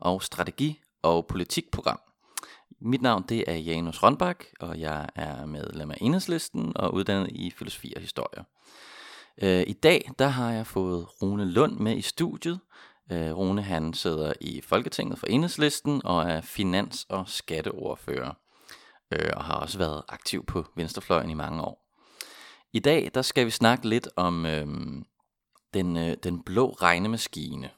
og strategi- og politikprogram. Mit navn det er Janus Rønbak, og jeg er medlem af Enhedslisten og uddannet i filosofi og historie. Øh, I dag der har jeg fået Rune Lund med i studiet. Øh, Rune han sidder i Folketinget for Enhedslisten og er finans- og skatteordfører, øh, og har også været aktiv på Venstrefløjen i mange år. I dag der skal vi snakke lidt om øhm, den, øh, den blå regnemaskine.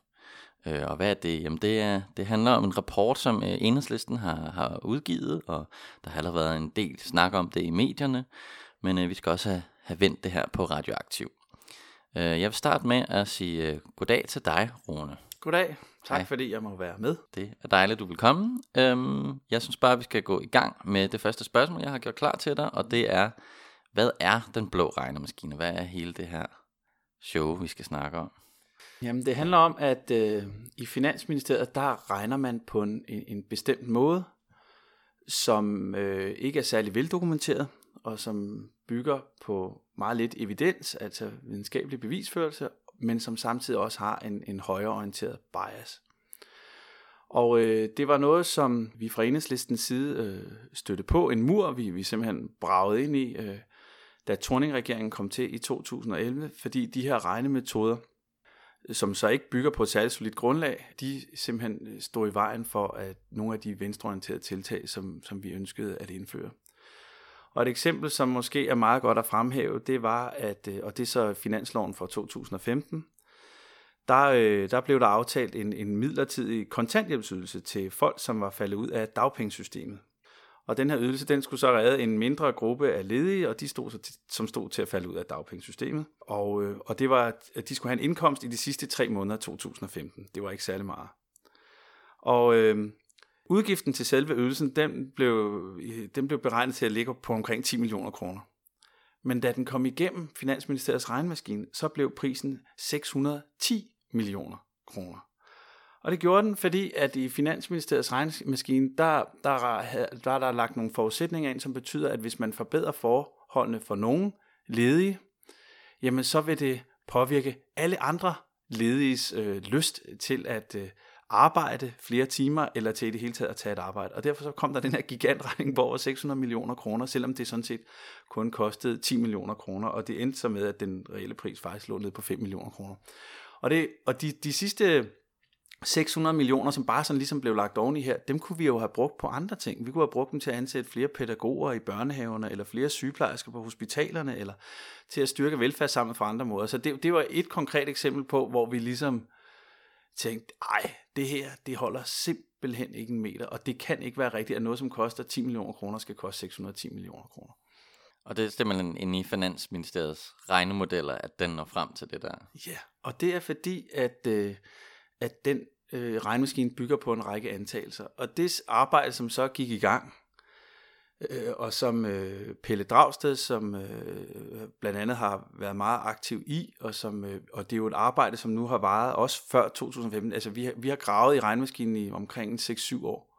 Øh, og hvad er det? Jamen det, er, det handler om en rapport, som øh, Enhedslisten har, har udgivet, og der har allerede været en del snak om det i medierne, men øh, vi skal også have, have vendt det her på Radioaktiv. Øh, jeg vil starte med at sige øh, goddag til dig, Rune. Goddag. Tak Hej. fordi jeg må være med. Det er dejligt, du vil komme. Øhm, jeg synes bare, vi skal gå i gang med det første spørgsmål, jeg har gjort klar til dig, og det er, hvad er den blå regnemaskine? Hvad er hele det her show, vi skal snakke om? Jamen, det handler om, at øh, i Finansministeriet, der regner man på en, en, bestemt måde, som øh, ikke er særlig veldokumenteret, og som bygger på meget lidt evidens, altså videnskabelig bevisførelse, men som samtidig også har en, en højreorienteret bias. Og øh, det var noget, som vi fra enhedslistens side øh, støtte på, en mur, vi, vi simpelthen bragede ind i, øh, da Torning-regeringen kom til i 2011, fordi de her regnemetoder, som så ikke bygger på et særligt solidt grundlag, de simpelthen stod står i vejen for at nogle af de venstreorienterede tiltag, som, som vi ønskede at indføre. Og et eksempel, som måske er meget godt at fremhæve, det var, at, øh, og det er så finansloven for 2015, der, øh, der blev der aftalt en, en midlertidig kontanthjælpsydelse til folk, som var faldet ud af dagpengesystemet. Og den her ydelse, den skulle så redde en mindre gruppe af ledige, og de stod så, som stod til at falde ud af dagpengesystemet. Og, øh, og det var, at de skulle have en indkomst i de sidste tre måneder af 2015. Det var ikke særlig meget. Og øh, udgiften til selve ydelsen, den blev, den blev beregnet til at ligge på omkring 10 millioner kroner. Men da den kom igennem Finansministeriets regnmaskine, så blev prisen 610 millioner kroner. Og det gjorde den, fordi at i Finansministeriets regnemaskine, der, der, der er der lagt nogle forudsætninger ind, som betyder, at hvis man forbedrer forholdene for nogen ledige, jamen så vil det påvirke alle andre lediges øh, lyst til at øh, arbejde flere timer, eller til i det hele taget at tage et arbejde. Og derfor så kom der den her gigantregning på over 600 millioner kroner, selvom det sådan set kun kostede 10 millioner kroner, og det endte så med, at den reelle pris faktisk lå ned på 5 millioner kroner. Og, det, og de, de sidste 600 millioner, som bare sådan ligesom blev lagt oveni her, dem kunne vi jo have brugt på andre ting. Vi kunne have brugt dem til at ansætte flere pædagoger i børnehaverne, eller flere sygeplejersker på hospitalerne, eller til at styrke velfærdssamfundet for andre måder. Så det, det var et konkret eksempel på, hvor vi ligesom tænkte, ej, det her, det holder simpelthen ikke en meter, og det kan ikke være rigtigt, at noget, som koster 10 millioner kroner, skal koste 610 millioner kroner. Og det er simpelthen inde i Finansministeriets regnemodeller, at den når frem til det der. Ja, og det er fordi, at... Øh, at den øh, regnmaskine bygger på en række antagelser. Og det arbejde, som så gik i gang, øh, og som øh, Pelle Dragsted, som øh, blandt andet har været meget aktiv i, og, som, øh, og det er jo et arbejde, som nu har varet også før 2015. Altså vi har, vi har gravet i regnmaskinen i omkring 6-7 år.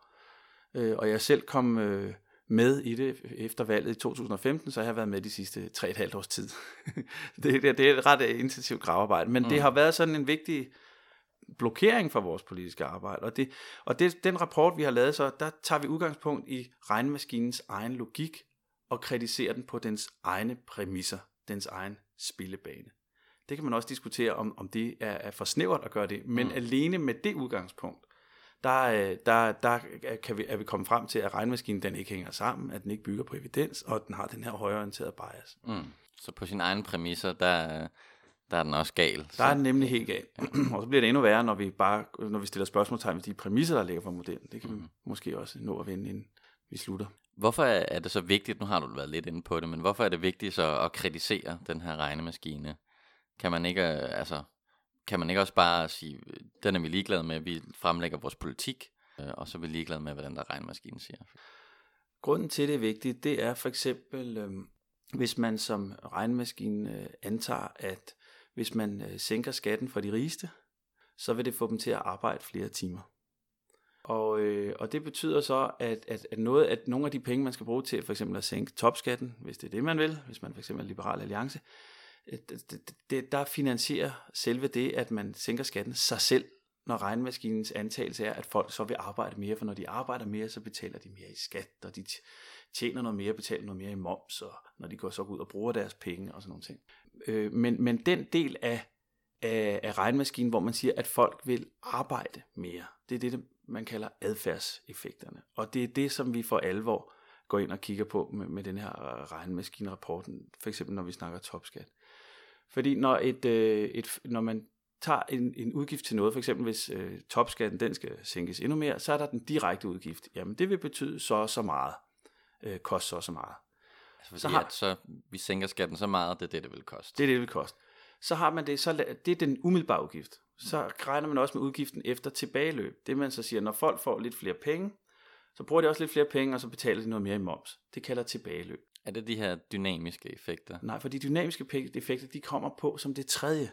Øh, og jeg selv kom øh, med i det efter valget i 2015, så jeg har været med de sidste 3,5 års tid. det, det, det er et ret intensivt gravearbejde, men mm. det har været sådan en vigtig blokering for vores politiske arbejde. Og, det, og det, den rapport, vi har lavet, så der tager vi udgangspunkt i regnmaskinens egen logik og kritiserer den på dens egne præmisser, dens egen spillebane. Det kan man også diskutere, om, om det er, er for snævert at gøre det, men mm. alene med det udgangspunkt, der, øh, der, der kan vi, er vi kommet frem til, at regnmaskinen den ikke hænger sammen, at den ikke bygger på evidens, og at den har den her højorienterede bias. Mm. Så på sine egne præmisser, der, der er den også gal. Så. Der er den nemlig helt gal. og så bliver det endnu værre, når vi, bare, når vi stiller spørgsmålstegn ved de præmisser, der ligger for modellen. Det kan mm. vi måske også nå at vende, inden vi slutter. Hvorfor er det så vigtigt, nu har du været lidt inde på det, men hvorfor er det vigtigt så at kritisere den her regnemaskine? Kan man ikke, altså, kan man ikke også bare sige, den er vi ligeglade med, vi fremlægger vores politik, Øh, og så er vi ligeglade med, hvordan der regnmaskinen siger. Grunden til det er vigtigt, det er for eksempel, øh, hvis man som regnmaskine øh, antager, at hvis man øh, sænker skatten for de rigeste, så vil det få dem til at arbejde flere timer. Og, øh, og det betyder så, at, at, at, noget, at nogle af de penge, man skal bruge til for eksempel at sænke topskatten, hvis det er det, man vil, hvis man for eksempel er liberal alliance, øh, det, det, der finansierer selve det, at man sænker skatten sig selv, når regnmaskinens antagelse er, at folk så vil arbejde mere, for når de arbejder mere, så betaler de mere i skat, og de tjener noget mere, betaler noget mere i moms, og når de går så ud og bruger deres penge og sådan nogle ting. Øh, men, men den del af, af, af regnmaskinen, hvor man siger, at folk vil arbejde mere, det er det, man kalder adfærdseffekterne. Og det er det, som vi for alvor går ind og kigger på med, med den her øh, regnmaskinrapporten, for eksempel når vi snakker topskat. Fordi når, et, øh, et, når man tager en, en udgift til noget, for eksempel hvis øh, topskatten den skal sænkes endnu mere, så er der den direkte udgift. Jamen det vil betyde så og så meget, øh, kost så og så meget. Altså så, har, så vi sænker skatten så meget, det er det, det vil koste. Det er det, det vil koste. Så har man det, så det er den umiddelbare udgift. Så regner man også med udgiften efter tilbageløb. Det man så siger, når folk får lidt flere penge, så bruger de også lidt flere penge, og så betaler de noget mere i moms. Det kalder tilbageløb. Er det de her dynamiske effekter? Nej, for de dynamiske effekter, de kommer på som det tredje.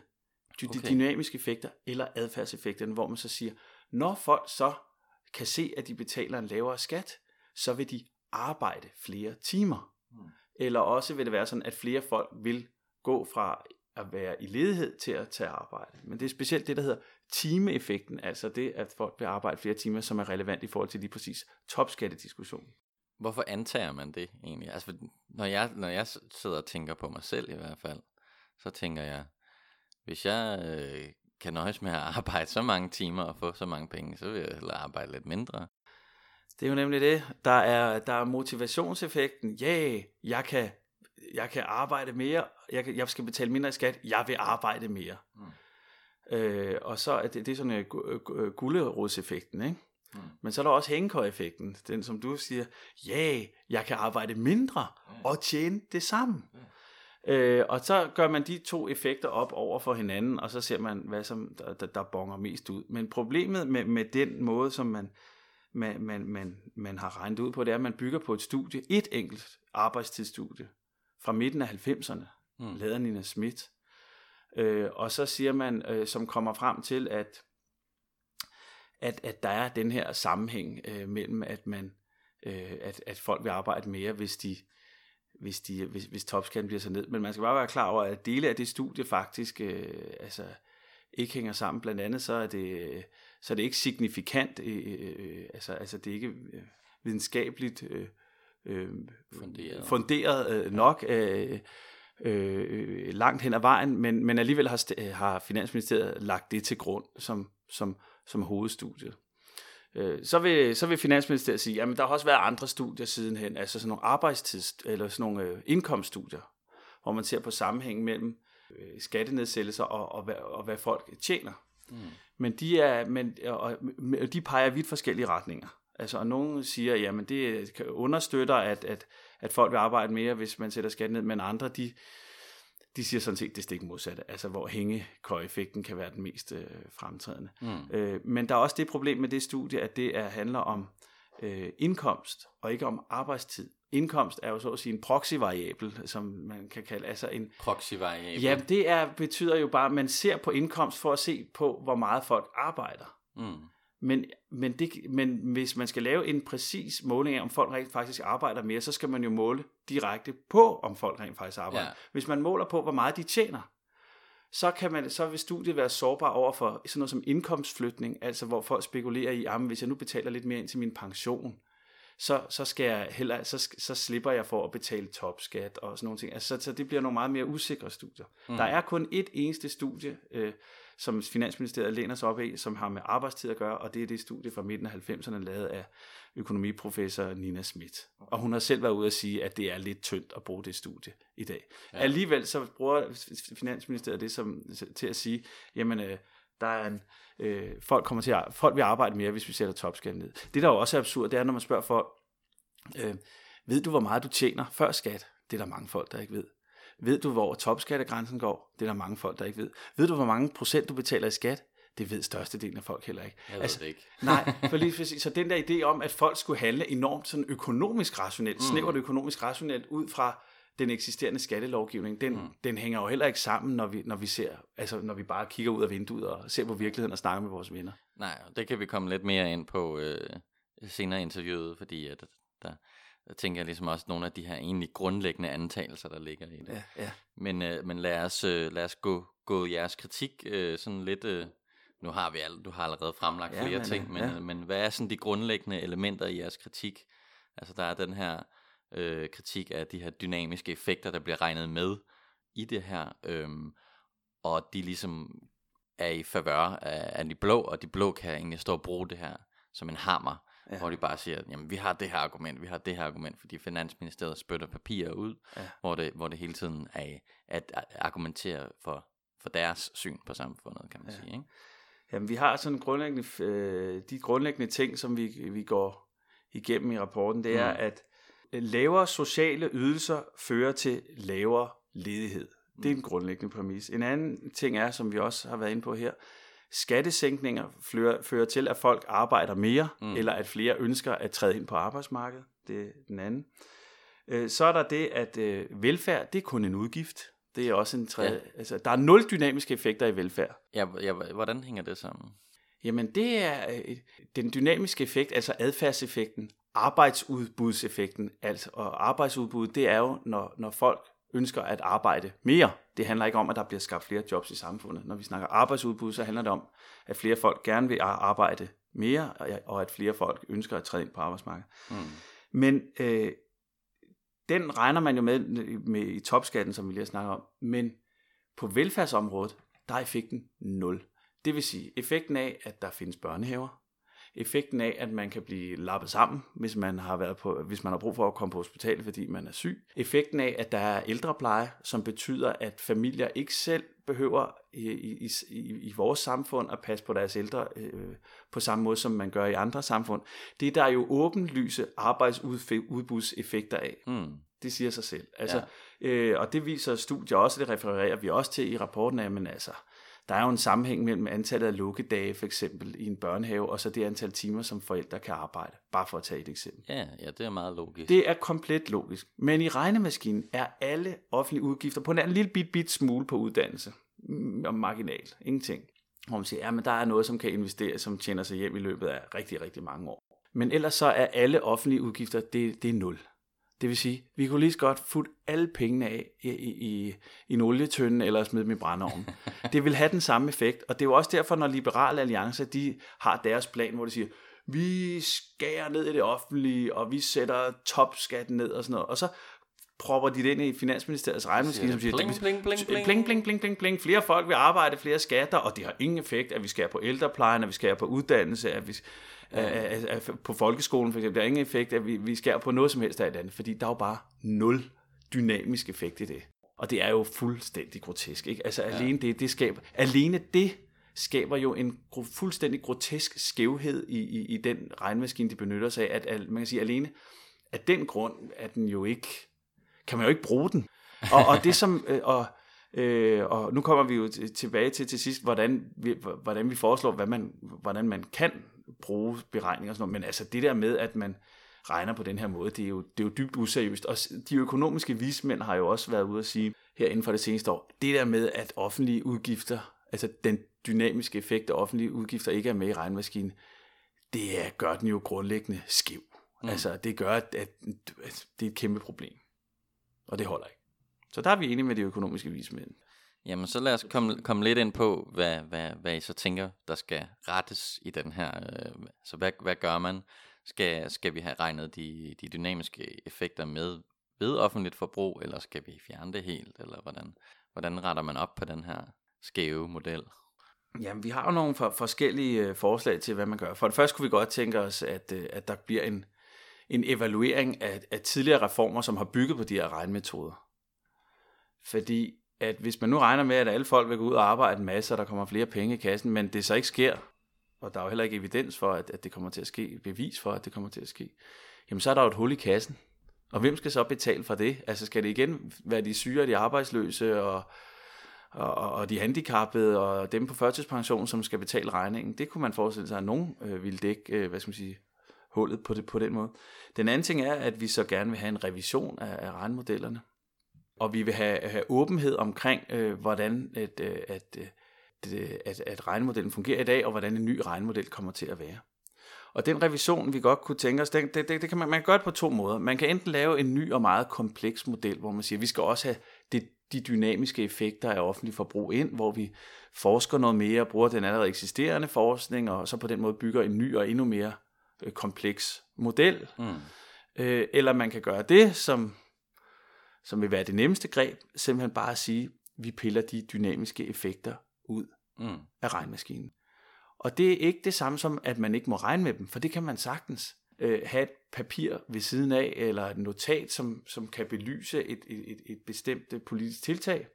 De okay. dynamiske effekter eller adfærdseffekterne, hvor man så siger, når folk så kan se, at de betaler en lavere skat, så vil de arbejde flere timer. Hmm. Eller også vil det være sådan, at flere folk vil gå fra at være i ledighed til at tage arbejde. Men det er specielt det, der hedder timeeffekten, altså det, at folk vil arbejde flere timer, som er relevant i forhold til lige præcis topskattediskussionen. Hvorfor antager man det egentlig? Altså, når jeg, når jeg sidder og tænker på mig selv i hvert fald, så tænker jeg, hvis jeg øh, kan nøjes med at arbejde så mange timer og få så mange penge, så vil jeg hellere arbejde lidt mindre. Det er jo nemlig det. Der er, der er motivationseffekten. Ja, yeah, jeg kan jeg kan arbejde mere, jeg, kan, jeg skal betale mindre i skat, jeg vil arbejde mere. Mm. Øh, og så er det, det er sådan en uh, gulderodseffekten, ikke? Mm. Men så er der også hængekøj-effekten, den som du siger, ja, yeah, jeg kan arbejde mindre mm. og tjene det samme. Mm. Øh, og så gør man de to effekter op over for hinanden, og så ser man, hvad som der, der, der bonger mest ud. Men problemet med, med den måde, som man, man, man, man, man har regnet ud på, det er, at man bygger på et studie, et enkelt arbejdstidsstudie, fra midten af 90'erne, mm. lavet Nina Schmidt. Øh, og så siger man, øh, som kommer frem til, at, at, at der er den her sammenhæng øh, mellem, at man øh, at, at folk vil arbejde mere, hvis de hvis, de, hvis, hvis topskatten bliver så ned. Men man skal bare være klar over, at dele af det studie faktisk øh, altså, ikke hænger sammen. Blandt andet så er det, så er det ikke signifikant, øh, øh, altså, altså det er ikke øh, videnskabeligt øh, øh, funderet, funderet øh, nok øh, øh, langt hen ad vejen, men, men alligevel har, har Finansministeriet lagt det til grund som, som, som hovedstudiet. Øh, så vil, så vil Finansministeriet sige, at der har også været andre studier sidenhen, altså sådan nogle arbejdstids- eller sådan nogle øh, indkomststudier, hvor man ser på sammenhængen mellem øh, skattenedsættelser og, og, hvad, og hvad folk tjener. Mm. Men de er, men, og, de peger vidt forskellige retninger. Altså, og nogen siger, jamen det understøtter, at, at, at folk vil arbejde mere, hvis man sætter skatten ned, men andre, de, de siger sådan set det stik modsatte, altså hvor hængekøj-effekten kan være den mest øh, fremtrædende. Mm. Øh, men der er også det problem med det studie, at det er, handler om øh, indkomst, og ikke om arbejdstid. Indkomst er jo så at sige en proxy-variabel, som man kan kalde, altså en... Proxy-variabel? Ja, det er, betyder jo bare, at man ser på indkomst for at se på, hvor meget folk arbejder. Mm. Men, men, det, men hvis man skal lave en præcis måling af, om folk rent faktisk arbejder mere, så skal man jo måle direkte på, om folk rent faktisk arbejder. Ja. Hvis man måler på, hvor meget de tjener, så, kan man, så vil studiet være sårbar over for sådan noget som indkomstflytning, altså hvor folk spekulerer i, at hvis jeg nu betaler lidt mere ind til min pension, så, så, skal jeg heller, så, så slipper jeg for at betale topskat og sådan nogle ting. Altså, så, så det bliver nogle meget mere usikre studier. Mm. Der er kun et eneste studie, øh, som Finansministeriet læner sig op i, som har med arbejdstid at gøre, og det er det studie fra midten af 90'erne, lavet af økonomiprofessor Nina Schmidt. Og hun har selv været ude at sige, at det er lidt tyndt at bruge det studie i dag. Ja. Alligevel så bruger Finansministeriet det som, til at sige, jamen, øh, der er en, øh, folk, kommer til at, folk vil arbejde mere, hvis vi sætter topskatten ned. Det, der jo også er absurd, det er, når man spørger folk, øh, ved du, hvor meget du tjener før skat? Det er der mange folk, der ikke ved. Ved du, hvor topskattegrænsen går? Det er der mange folk, der ikke ved. Ved du, hvor mange procent du betaler i skat? Det ved størstedelen af folk heller ikke. Jeg ved altså, det ikke. nej, for lige præcis. Så den der idé om, at folk skulle handle enormt sådan økonomisk rationelt, mm. snævert økonomisk rationelt, ud fra den eksisterende skattelovgivning, den, mm. den hænger jo heller ikke sammen, når vi, når vi ser, altså når vi bare kigger ud af vinduet og ser på virkeligheden og snakker med vores venner. Nej, det kan vi komme lidt mere ind på øh, senere i interviewet, fordi at der, der tænker jeg ligesom også nogle af de her egentlig grundlæggende antagelser, der ligger i det. Ja, ja. Men, øh, men lad os, øh, lad os gå, gå jeres kritik øh, sådan lidt... Øh, nu har vi all, du har allerede fremlagt ja, flere men, ting, men, ja. men hvad er sådan de grundlæggende elementer i jeres kritik? Altså der er den her øh, kritik af de her dynamiske effekter, der bliver regnet med i det her, øh, og de ligesom er i favør af, af de blå, og de blå kan egentlig stå og bruge det her som en hammer, ja. hvor de bare siger, jamen vi har det her argument, vi har det her argument, fordi Finansministeriet spytter papirer ud, ja. hvor, det, hvor det hele tiden er at argumentere for, for deres syn på samfundet, kan man ja. sige. Ikke? Jamen vi har sådan grundlæggende, øh, de grundlæggende ting, som vi, vi går igennem i rapporten, det er, mm. at lavere sociale ydelser fører til lavere ledighed. Det er en grundlæggende præmis. En anden ting er, som vi også har været inde på her, Skattesænkninger fører, fører til, at folk arbejder mere, mm. eller at flere ønsker at træde ind på arbejdsmarkedet. Det er den anden. Øh, så er der det, at øh, velfærd, det er kun en udgift. Det er også en tredje. Ja. Altså, der er nul dynamiske effekter i velfærd. Ja, ja, hvordan hænger det sammen? Jamen, det er øh, den dynamiske effekt, altså adfærdseffekten, arbejdsudbudseffekten. Altså, og arbejdsudbud, det er jo, når, når folk ønsker at arbejde mere. Det handler ikke om, at der bliver skabt flere jobs i samfundet. Når vi snakker arbejdsudbud, så handler det om, at flere folk gerne vil arbejde mere, og at flere folk ønsker at træde ind på arbejdsmarkedet. Mm. Men øh, den regner man jo med, med i topskatten, som vi lige har snakket om. Men på velfærdsområdet, der er effekten 0. Det vil sige effekten af, at der findes børnehaver, effekten af, at man kan blive lappet sammen, hvis man har været på, hvis man har brug for at komme på hospitalet, fordi man er syg. Effekten af, at der er ældrepleje, som betyder, at familier ikke selv behøver i, i, i, i vores samfund at passe på deres ældre øh, på samme måde, som man gør i andre samfund. Det er der jo åbenlyse arbejdsudbudseffekter af. Mm. Det siger sig selv. Altså, ja. øh, og det viser studier også, det refererer vi også til i rapporten af, men altså, der er jo en sammenhæng mellem antallet af lukkedage for eksempel i en børnehave, og så det antal timer, som forældre kan arbejde. Bare for at tage et eksempel. Ja, ja det er meget logisk. Det er komplet logisk. Men i regnemaskinen er alle offentlige udgifter på en lille bit, bit smule på uddannelse. Mm, og marginalt. Ingenting. Hvor man siger, ja, men der er noget, som kan investeres, som tjener sig hjem i løbet af rigtig, rigtig mange år. Men ellers så er alle offentlige udgifter, det, det er nul. Det vil sige, vi kunne lige så godt futte alle pengene af i, i, i en olietønde eller smide dem i brændeovnen. det vil have den samme effekt, og det er jo også derfor, når Liberale Alliance de har deres plan, hvor de siger, vi skærer ned i det offentlige, og vi sætter topskatten ned og sådan noget. Og så propper de det ind i Finansministeriets regnemaskine, som siger, bling, bling, bling, bling. bling, bling, bling, bling, bling. Flere folk vil arbejde, flere skatter, og det har ingen effekt, at vi skærer på ældreplejen, at vi skærer på uddannelse, at vi af, af, på folkeskolen for eksempel. Der er ingen effekt, at vi, vi skærer på noget som helst af det andet, fordi der er jo bare nul dynamisk effekt i det. Og det er jo fuldstændig grotesk. Ikke? Altså ja. alene det, det skaber, alene det skaber jo en fuldstændig grotesk skævhed i, i, i den regnmaskine, de benytter sig af. At, at man kan sige alene, at den grund, at den jo ikke, kan man jo ikke bruge den. Og, og det som, øh, og, øh, og nu kommer vi jo tilbage til til sidst, hvordan vi, hvordan vi foreslår, hvad man, hvordan man kan bruge beregninger og sådan noget, men altså det der med, at man regner på den her måde, det er jo, det er jo dybt useriøst. Og de økonomiske vismænd har jo også været ude at sige her inden for det seneste år, det der med, at offentlige udgifter, altså den dynamiske effekt af offentlige udgifter ikke er med i regnmaskinen, det er, gør den jo grundlæggende skiv. Mm. Altså det gør, at, at, at det er et kæmpe problem. Og det holder ikke. Så der er vi enige med de økonomiske vismænd. Jamen, så lad os komme, komme lidt ind på, hvad, hvad, hvad I så tænker, der skal rettes i den her. Øh, så hvad, hvad gør man? Skal, skal vi have regnet de, de dynamiske effekter med ved offentligt forbrug, eller skal vi fjerne det helt, eller hvordan, hvordan retter man op på den her skæve model? Jamen, vi har jo nogle for, forskellige øh, forslag til, hvad man gør. For det første kunne vi godt tænke os, at, øh, at der bliver en, en evaluering af, af tidligere reformer, som har bygget på de her regnmetoder. Fordi at hvis man nu regner med, at alle folk vil gå ud og arbejde en masse, og der kommer flere penge i kassen, men det så ikke sker, og der er jo heller ikke evidens for, at, at det kommer til at ske, bevis for, at det kommer til at ske, jamen så er der jo et hul i kassen. Og hvem skal så betale for det? Altså skal det igen være de syge og de arbejdsløse og, og, og de handicappede og dem på førtidspension, som skal betale regningen. Det kunne man forestille sig, at nogen øh, ville dække, øh, hvad skal man sige, hullet på, det, på den måde. Den anden ting er, at vi så gerne vil have en revision af, af regnemodellerne. Og vi vil have, have åbenhed omkring, øh, hvordan at, øh, at, øh, at, at regnemodellen fungerer i dag, og hvordan en ny regnemodel kommer til at være. Og den revision, vi godt kunne tænke os, det, det, det kan man, man kan gøre det på to måder. Man kan enten lave en ny og meget kompleks model, hvor man siger, at vi skal også have det, de dynamiske effekter af offentlig forbrug ind, hvor vi forsker noget mere, bruger den allerede eksisterende forskning, og så på den måde bygger en ny og endnu mere øh, kompleks model. Mm. Øh, eller man kan gøre det, som, som vil være det nemmeste greb, simpelthen bare at sige, vi piller de dynamiske effekter ud mm. af regnmaskinen. Og det er ikke det samme som, at man ikke må regne med dem, for det kan man sagtens øh, have et papir ved siden af, eller et notat, som, som kan belyse et, et, et bestemt øh, politisk tiltag.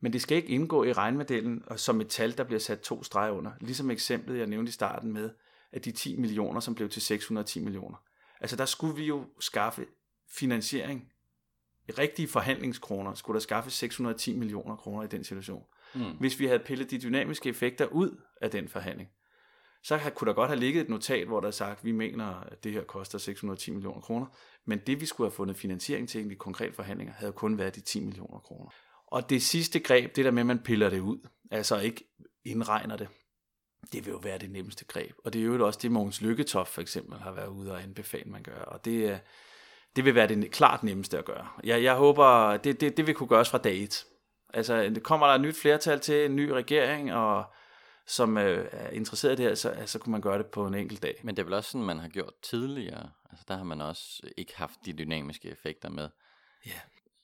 Men det skal ikke indgå i regnmodellen og som et tal, der bliver sat to streger under. Ligesom eksemplet, jeg nævnte i starten med, at de 10 millioner, som blev til 610 millioner. Altså der skulle vi jo skaffe finansiering. Rigtige forhandlingskroner skulle der skaffe 610 millioner kroner i den situation. Mm. Hvis vi havde pillet de dynamiske effekter ud af den forhandling, så kunne der godt have ligget et notat, hvor der er sagt, at vi mener, at det her koster 610 millioner kroner, men det vi skulle have fundet finansiering til i de konkrete forhandlinger, havde kun været de 10 millioner kroner. Og det sidste greb, det der med, at man piller det ud, altså ikke indregner det, det vil jo være det nemmeste greb. Og det er jo også det, Mogens Lykketoft for eksempel har været ude og anbefale, man gør. Og det, det vil være det klart nemmeste at gøre. Jeg, jeg håber, det, det, det vil kunne gøres fra dag et. Altså, kommer der et nyt flertal til, en ny regering, og som øh, er interesseret i det her, så, så kunne man gøre det på en enkelt dag. Men det er vel også sådan, man har gjort tidligere. Altså, der har man også ikke haft de dynamiske effekter med. Ja.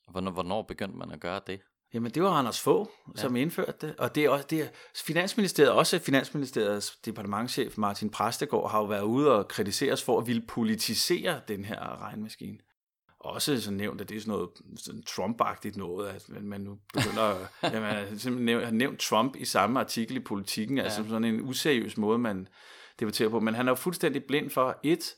Hvornår, hvornår begyndte man at gøre det? Jamen, det var Anders Fogh, ja. som indførte det. Og det er også, det er, Finansministeriet, også Finansministeriets departementchef Martin Præstegård, har jo været ude og kritiseres for at ville politisere den her regnmaskine også sådan nævnt, at det er sådan noget sådan Trump-agtigt noget, at man nu begynder at man simpelthen har nævnt Trump i samme artikel i politikken, ja. altså sådan en useriøs måde, man debatterer på. Men han er jo fuldstændig blind for, et,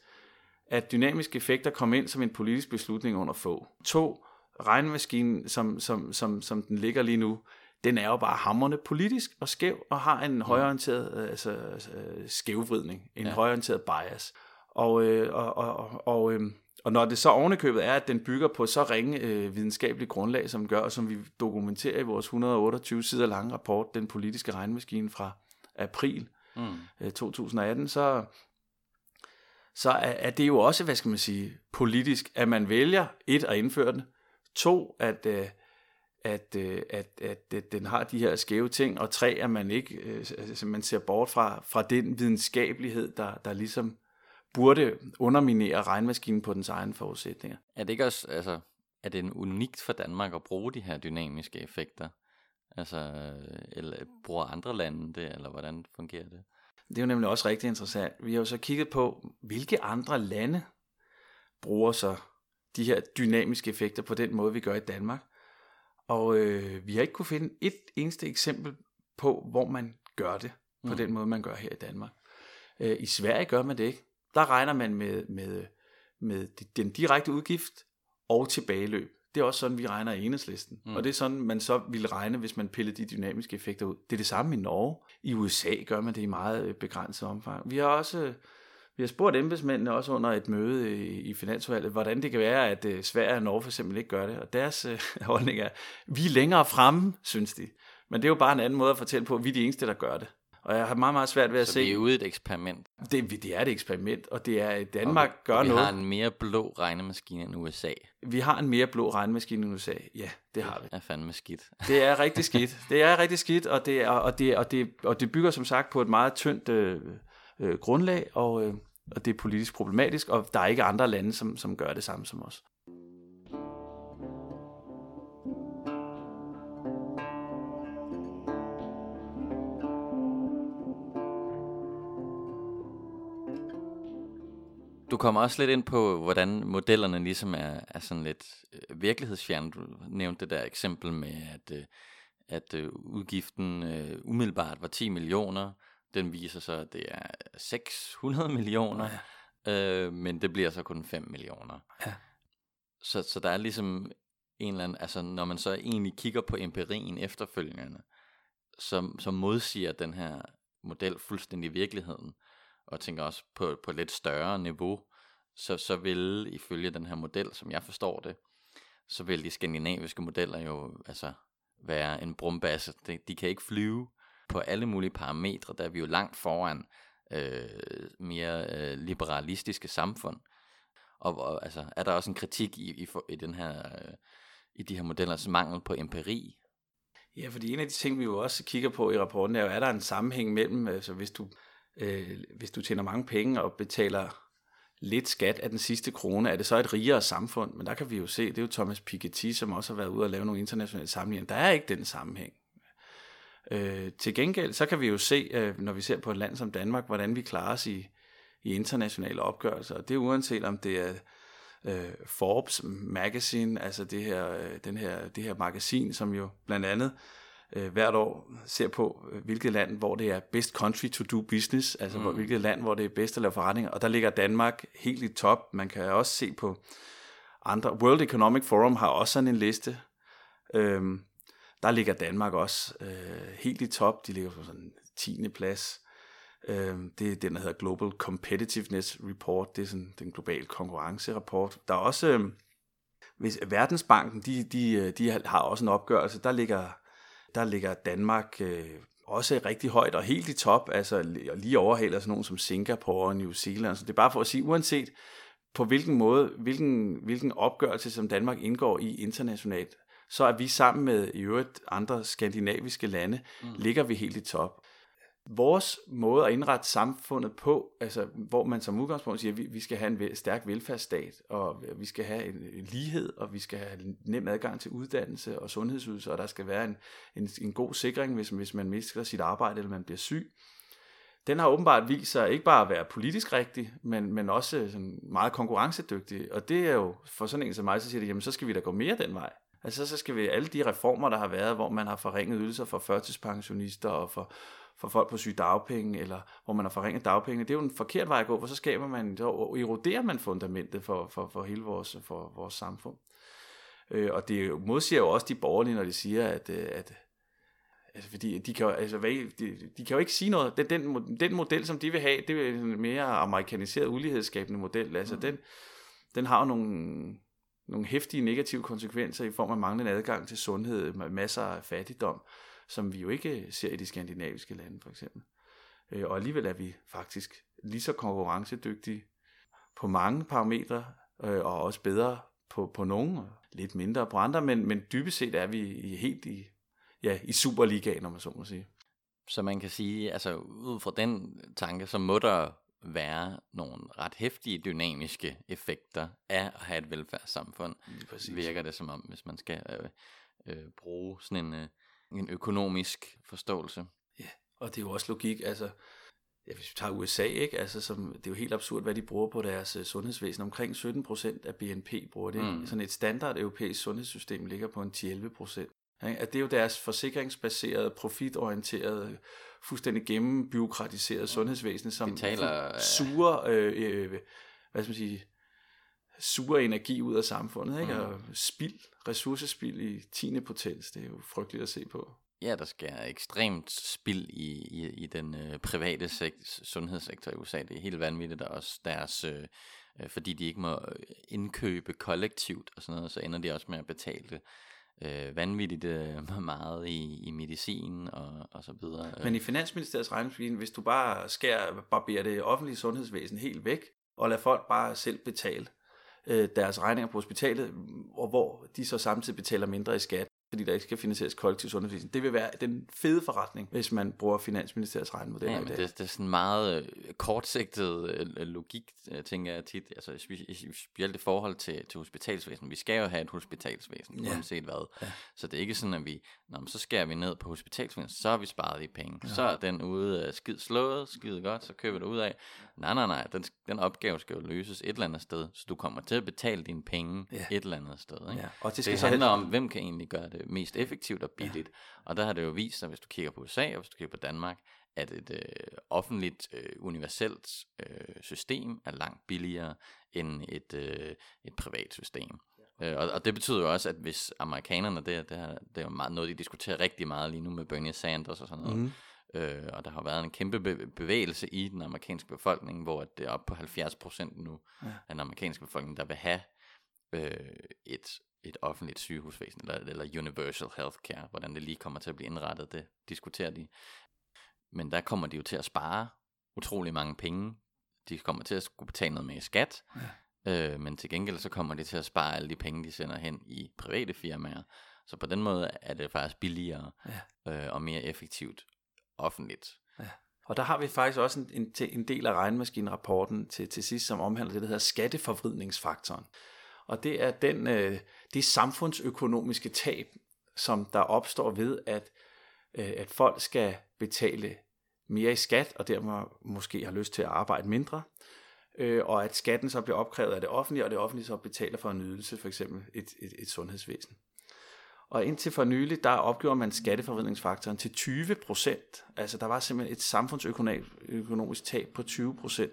at dynamiske effekter kom ind som en politisk beslutning under få. To, regnmaskinen, som, som, som, som den ligger lige nu, den er jo bare hammerne politisk og skæv, og har en højorienteret altså, øh, skævvridning, en ja. højorienteret bias. Og, øh, og, og, og, og øh, og når det så ovenikøbet er, at den bygger på så ringe øh, videnskabeligt grundlag, som gør, og som vi dokumenterer i vores 128 sider lange rapport, Den politiske regnmaskine fra april mm. øh, 2018, så, så er, er det jo også, hvad skal man sige, politisk, at man vælger et at indføre den, to at, øh, at, øh, at, at, at den har de her skæve ting, og tre at man ikke, øh, altså man ser bort fra, fra den videnskabelighed, der, der ligesom burde underminere regnmaskinen på dens egen forudsætninger. Er det ikke også, altså, er det unikt for Danmark at bruge de her dynamiske effekter? Altså, eller bruger andre lande det, eller hvordan fungerer det? Det er jo nemlig også rigtig interessant. Vi har jo så kigget på, hvilke andre lande bruger så de her dynamiske effekter på den måde, vi gør i Danmark. Og øh, vi har ikke kunne finde et eneste eksempel på, hvor man gør det på mm. den måde, man gør her i Danmark. Øh, I Sverige gør man det ikke der regner man med, med, med den direkte udgift og tilbageløb. Det er også sådan, vi regner i enhedslisten. Mm. Og det er sådan, man så ville regne, hvis man pillede de dynamiske effekter ud. Det er det samme i Norge. I USA gør man det i meget øh, begrænset omfang. Vi har også vi har spurgt embedsmændene også under et møde i, i Finansudvalget, hvordan det kan være, at uh, Sverige og Norge for eksempel ikke gør det. Og deres uh, holdning er, vi er længere fremme, synes de. Men det er jo bare en anden måde at fortælle på, at vi er de eneste, der gør det. Og jeg har meget, meget svært ved at så se... Så det er ude et eksperiment? Det, det er et eksperiment, og det er, at Danmark og, gør og vi noget... Vi har en mere blå regnemaskine end USA. Vi har en mere blå regnemaskine end USA. Ja, det har vi. Det er fandme skidt. Det er rigtig skidt. Det er rigtig skidt, og det, er, og det, og det, og det bygger som sagt på et meget tyndt øh, øh, grundlag, og, øh, og det er politisk problematisk, og der er ikke andre lande, som, som gør det samme som os. Du kommer også lidt ind på, hvordan modellerne ligesom er, er sådan lidt virkelighedsfjern. virkelighedsfjerne. Du nævnte det der eksempel med, at, øh, at øh, udgiften umiddelbart var 10 millioner. Den viser så, at det er 600 millioner, ja. øh, men det bliver så kun 5 millioner. Ja. Så, så der er ligesom en eller anden, altså når man så egentlig kigger på empirien efterfølgende, som, som modsiger den her model fuldstændig virkeligheden, og tænker også på, på et lidt større niveau, så, så vil ifølge den her model, som jeg forstår det, så vil de skandinaviske modeller jo altså være en brumbasse. De, de kan ikke flyve på alle mulige parametre, der er vi jo langt foran øh, mere øh, liberalistiske samfund. Og, og altså, er der også en kritik i, i, i den her øh, i de her modellers altså mangel på empiri? Ja, fordi en af de ting, vi jo også kigger på i rapporten, er jo, er der en sammenhæng mellem, altså hvis du, øh, hvis du tjener mange penge og betaler lidt skat af den sidste krone, er det så et rigere samfund? Men der kan vi jo se, det er jo Thomas Piketty, som også har været ude og lave nogle internationale sammenligninger. Der er ikke den sammenhæng. Øh, til gengæld, så kan vi jo se, øh, når vi ser på et land som Danmark, hvordan vi klarer os i, i internationale opgørelser. Og det er uanset om det er øh, Forbes Magazine, altså det her, øh, den her, det her magasin, som jo blandt andet øh, hvert år ser på, øh, hvilket land, hvor det er best country to do business, altså mm. hvor, hvilket land, hvor det er bedst at lave forretninger. Og der ligger Danmark helt i top. Man kan også se på andre. World Economic Forum har også sådan en liste. Øhm, der ligger Danmark også øh, helt i top. De ligger på sådan 10. plads. Øh, det er den, der hedder Global Competitiveness Report. Det er sådan den globale konkurrencerapport. Der er også, øh, hvis Verdensbanken, de, de, øh, de har også en opgørelse, der ligger, der ligger Danmark øh, også rigtig højt og helt i top, altså lige overhaler sådan nogen som Singapore og New Zealand. Så det er bare for at sige, uanset på hvilken måde, hvilken, hvilken opgørelse som Danmark indgår i internationalt, så er vi sammen med i øvrigt andre skandinaviske lande, mm. ligger vi helt i top. Vores måde at indrette samfundet på, altså hvor man som udgangspunkt siger, at vi, vi skal have en stærk velfærdsstat, og vi skal have en, lighed, og vi skal have nem adgang til uddannelse og sundhedsydelser, og der skal være en, en, en god sikring, hvis, hvis man mister sit arbejde eller man bliver syg. Den har åbenbart vist sig ikke bare at være politisk rigtig, men, men også sådan meget konkurrencedygtig. Og det er jo for sådan en som mig, så siger det, jamen så skal vi da gå mere den vej. Altså så skal vi alle de reformer, der har været, hvor man har forringet ydelser for førtidspensionister og for, for folk på sygedagpenge, eller hvor man har forringet dagpenge, det er jo en forkert vej at gå, for så skaber man, så eroderer man fundamentet for, for, for hele vores, for vores samfund. Øh, og det modsiger jo også de borgerlige, når de siger, at, øh, at altså fordi de kan, altså, hvad, de, de kan jo ikke sige noget. Den, den, den model, som de vil have, det er en mere amerikaniseret ulighedsskabende model. Altså mm. den, den har jo nogle, nogle hæftige negative konsekvenser i form af manglende adgang til sundhed, masser af fattigdom, som vi jo ikke øh, ser i de skandinaviske lande for eksempel. Øh, og alligevel er vi faktisk lige så konkurrencedygtige på mange parametre, øh, og også bedre på, på nogle, og lidt mindre på andre, men, men dybest set er vi helt i, ja, i Superligaen, om man så må sige. Så man kan sige, altså ud fra den tanke, så må der være nogle ret hæftige dynamiske effekter af at have et velfærdssamfund. Præcis. Virker det som om, hvis man skal øh, øh, bruge sådan en, øh, en økonomisk forståelse. Ja, og det er jo også logik, altså ja, hvis vi tager USA, ikke? Altså, som, det er jo helt absurd, hvad de bruger på deres uh, sundhedsvæsen. Omkring 17% af BNP bruger det. Mm. Sådan et standard europæisk sundhedssystem ligger på en 10-11%. At det er jo deres forsikringsbaserede, profitorienterede, fuldstændig gennembyråkratiseret sundhedsvæsen, som Betaler, suger, øh, øh, hvad skal man sige, suger energi ud af samfundet, ikke? Mm. og spild, ressourcespil i 10. potens, det er jo frygteligt at se på. Ja, der sker ekstremt spild i, i, i den øh, private sekt, sundhedssektor i USA. Det er helt vanvittigt, der også deres, øh, øh, fordi de ikke må indkøbe kollektivt og sådan noget, så ender de også med at betale øh, vanvittigt øh, meget i, i medicin og, og så videre. Men i Finansministeriets regnemaskine, hvis du bare skærer, barberer det offentlige sundhedsvæsen helt væk, og lader folk bare selv betale øh, deres regninger på hospitalet, og hvor de så samtidig betaler mindre i skat, fordi der ikke skal finansieres kollektiv sundhedsvæsen. Det vil være den fede forretning, hvis man bruger Finansministeriets regnemodel ja, dag. Det, det er sådan meget øh, kortsigtet øh, logik, øh, tænker jeg tit. Altså specielt i forhold til, til hospitalsvæsen. Vi skal jo have et hospitalsvæsen, ja. uanset hvad. Ja. Så det er ikke sådan, at vi, når så skærer vi ned på hospitalsvæsen, så har vi sparet de penge. Ja. Så er den ude skid slået, skide godt, så køber du ud af. Nej, nej, nej, den, den opgave skal jo løses et eller andet sted, så du kommer til at betale dine penge ja. et eller andet sted. Ikke? Ja. Og det, skal det så handler om, hvem kan egentlig gøre det mest effektivt og billigt. Ja. Og der har det jo vist sig, hvis du kigger på USA og hvis du kigger på Danmark, at et øh, offentligt, øh, universelt øh, system er langt billigere end et, øh, et privat system. Øh, og, og det betyder jo også, at hvis amerikanerne, det, det, er, det er jo meget noget, de diskuterer rigtig meget lige nu med Bernie Sanders og sådan noget, mm. Øh, og der har været en kæmpe bevægelse i den amerikanske befolkning, hvor det er op på 70 procent nu ja. af den amerikanske befolkning, der vil have øh, et, et offentligt sygehusvæsen, eller, eller universal healthcare, hvordan det lige kommer til at blive indrettet, det diskuterer de. Men der kommer de jo til at spare utrolig mange penge. De kommer til at skulle betale noget mere i skat, ja. øh, men til gengæld så kommer de til at spare alle de penge, de sender hen i private firmaer. Så på den måde er det faktisk billigere ja. øh, og mere effektivt offentligt. Ja. Og der har vi faktisk også en, en, en del af regnmaskinrapporten til, til sidst, som omhandler det, der hedder skatteforvridningsfaktoren. Og det er den, øh, det samfundsøkonomiske tab, som der opstår ved, at, øh, at folk skal betale mere i skat, og dermed måske har lyst til at arbejde mindre, øh, og at skatten så bliver opkrævet af det offentlige, og det offentlige så betaler for en ydelse, for eksempel et, et, et sundhedsvæsen. Og indtil for nylig, der opgjorde man skatteforvridningsfaktoren til 20 procent. Altså der var simpelthen et samfundsøkonomisk tab på 20 procent.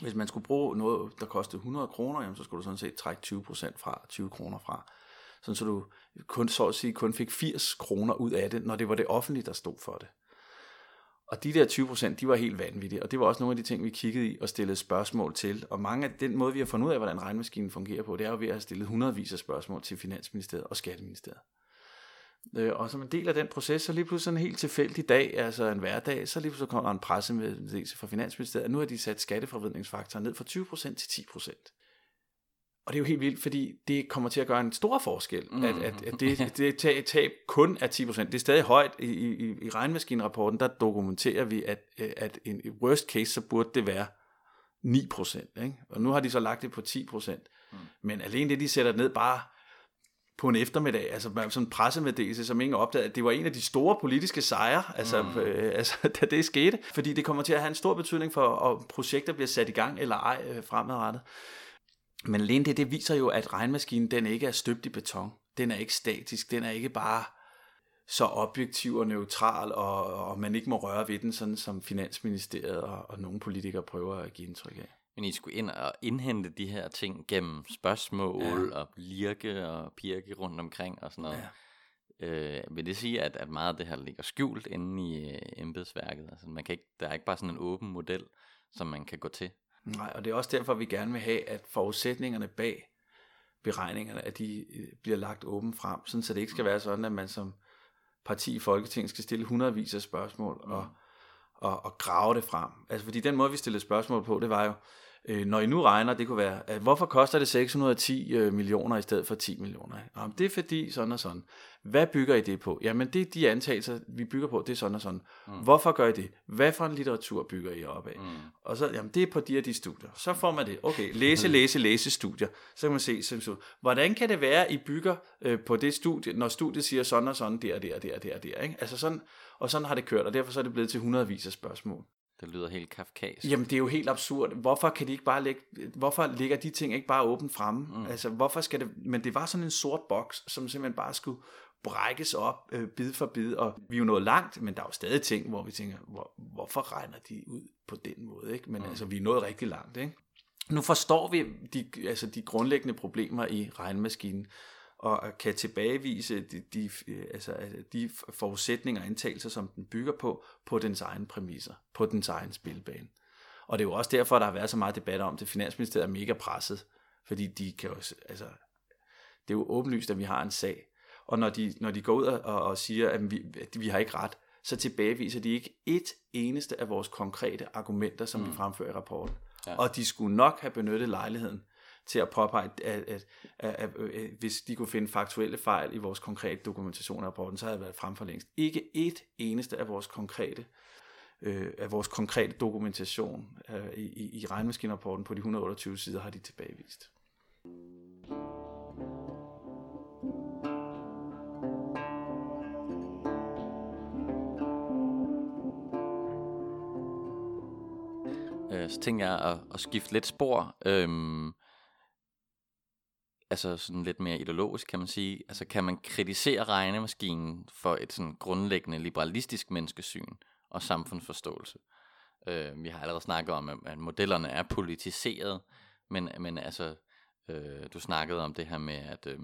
Hvis man skulle bruge noget, der kostede 100 kroner, jamen, så skulle du sådan set trække 20 procent fra, 20 kroner fra. Sådan så du kun, så at sige, kun fik 80 kroner ud af det, når det var det offentlige, der stod for det. Og de der 20 procent, de var helt vanvittige, og det var også nogle af de ting, vi kiggede i og stillede spørgsmål til. Og mange af den måde, vi har fundet ud af, hvordan regnmaskinen fungerer på, det er jo ved at have stillet hundredvis af spørgsmål til Finansministeriet og Skatteministeriet. Øh, og som en del af den proces, så lige pludselig en helt tilfældig dag, altså en hverdag, så lige pludselig kommer der en pressemeddelelse fra Finansministeriet, og nu har de sat skatteforvridningsfaktoren ned fra 20% til 10%. Og det er jo helt vildt, fordi det kommer til at gøre en stor forskel, mm. at, at, at det, det tab, tab kun er 10%. Det er stadig højt. I, i, i regnmaskinrapporten, der dokumenterer vi, at, at en worst case, så burde det være 9%. Ikke? Og nu har de så lagt det på 10%. Mm. Men alene det, de sætter ned bare på en eftermiddag, altså sådan en pressemeddelelse, som ingen opdagede, at det var en af de store politiske sejre, altså, mm. øh, altså da det skete, fordi det kommer til at have en stor betydning for, om projekter bliver sat i gang eller ej øh, fremadrettet. Men alene det, det viser jo, at regnmaskinen, den ikke er støbt i beton. Den er ikke statisk, den er ikke bare så objektiv og neutral, og, og man ikke må røre ved den, sådan som Finansministeriet og, og nogle politikere prøver at give indtryk af. Men I skulle ind og indhente de her ting gennem spørgsmål ja. og lirke og pirke rundt omkring og sådan noget. Ja. Øh, vil det sige, at, at meget af det her ligger skjult inde i øh, embedsværket? Altså, man kan ikke, der er ikke bare sådan en åben model, som man kan gå til? Nej, og det er også derfor, vi gerne vil have, at forudsætningerne bag beregningerne, at de øh, bliver lagt åben frem, sådan så det ikke skal være sådan, at man som parti i Folketinget skal stille hundredvis af spørgsmål og, og, og grave det frem. Altså fordi den måde, vi stillede spørgsmål på, det var jo, øh, når I nu regner, det kunne være, at hvorfor koster det 610 øh, millioner i stedet for 10 millioner? Jamen, det er fordi sådan og sådan. Hvad bygger I det på? Jamen, det er de antagelser, vi bygger på, det er sådan og sådan. Mm. Hvorfor gør I det? Hvad for en litteratur bygger I op af? Mm. Og så, jamen, det er på de og de studier. Så får man det. Okay, læse, læse, læse studier. Så kan man se, så, hvordan kan det være, I bygger øh, på det studie, når studiet siger sådan og sådan, der, der, der, der, der, ikke? Altså sådan, og sådan har det kørt, og derfor så er det blevet til hundredvis af spørgsmål. Det lyder helt kafkask. Jamen, det er jo helt absurd. Hvorfor kan de ikke bare lægge, hvorfor ligger de ting ikke bare åbent fremme? Mm. Altså, hvorfor skal det, men det var sådan en sort boks, som simpelthen bare skulle brækkes op øh, bid for bid, og vi er jo nået langt, men der er jo stadig ting, hvor vi tænker, hvor, hvorfor regner de ud på den måde, ikke? Men mm. altså, vi er nået rigtig langt, ikke? Nu forstår vi de, altså, de grundlæggende problemer i regnmaskinen, og kan tilbagevise de, de, altså, de forudsætninger og antagelser, som den bygger på, på dens egen præmisser, på dens egen spilbane. Og det er jo også derfor, der har været så meget debat om det. Finansministeriet er mega presset, fordi de kan jo, altså, det er jo åbenlyst, at vi har en sag. Og når de, når de går ud og, og siger, at vi, at vi har ikke ret, så tilbageviser de ikke et eneste af vores konkrete argumenter, som mm. vi fremfører i rapporten. Ja. Og de skulle nok have benyttet lejligheden til at påpege, at, at, at, at, at, at hvis de kunne finde faktuelle fejl i vores konkrete dokumentation af rapporten, så havde det været frem for længst. Ikke et eneste af vores konkrete øh, af vores konkrete dokumentation øh, i, i regnmaskinrapporten på de 128 sider har de tilbagevist. Øh, så tænker jeg at, at skifte lidt spor. Øhm, altså sådan lidt mere ideologisk, kan man sige. Altså kan man kritisere regnemaskinen for et sådan grundlæggende liberalistisk menneskesyn og samfundsforståelse? Øh, vi har allerede snakket om, at modellerne er politiseret, men, men altså Øh, du snakkede om det her med, at øh,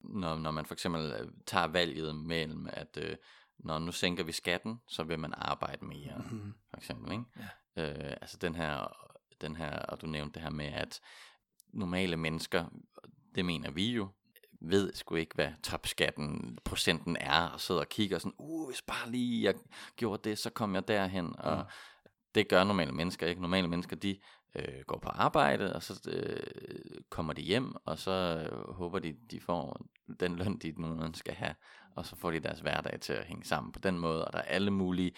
når, når man for eksempel øh, tager valget mellem, at øh, når nu sænker vi skatten, så vil man arbejde mere, mm-hmm. for eksempel. Ikke? Ja. Øh, altså den her, den her, og du nævnte det her med, at normale mennesker, det mener vi jo, ved sgu ikke, hvad topskatten procenten er, og sidder og kigger sådan, uh, hvis bare lige jeg gjorde det, så kom jeg derhen, og mm. det gør normale mennesker ikke. Normale mennesker, de øh, går på arbejde, og så øh, kommer de hjem, og så øh, håber de, de får den løn, de nu skal have, og så får de deres hverdag til at hænge sammen på den måde, og der er alle mulige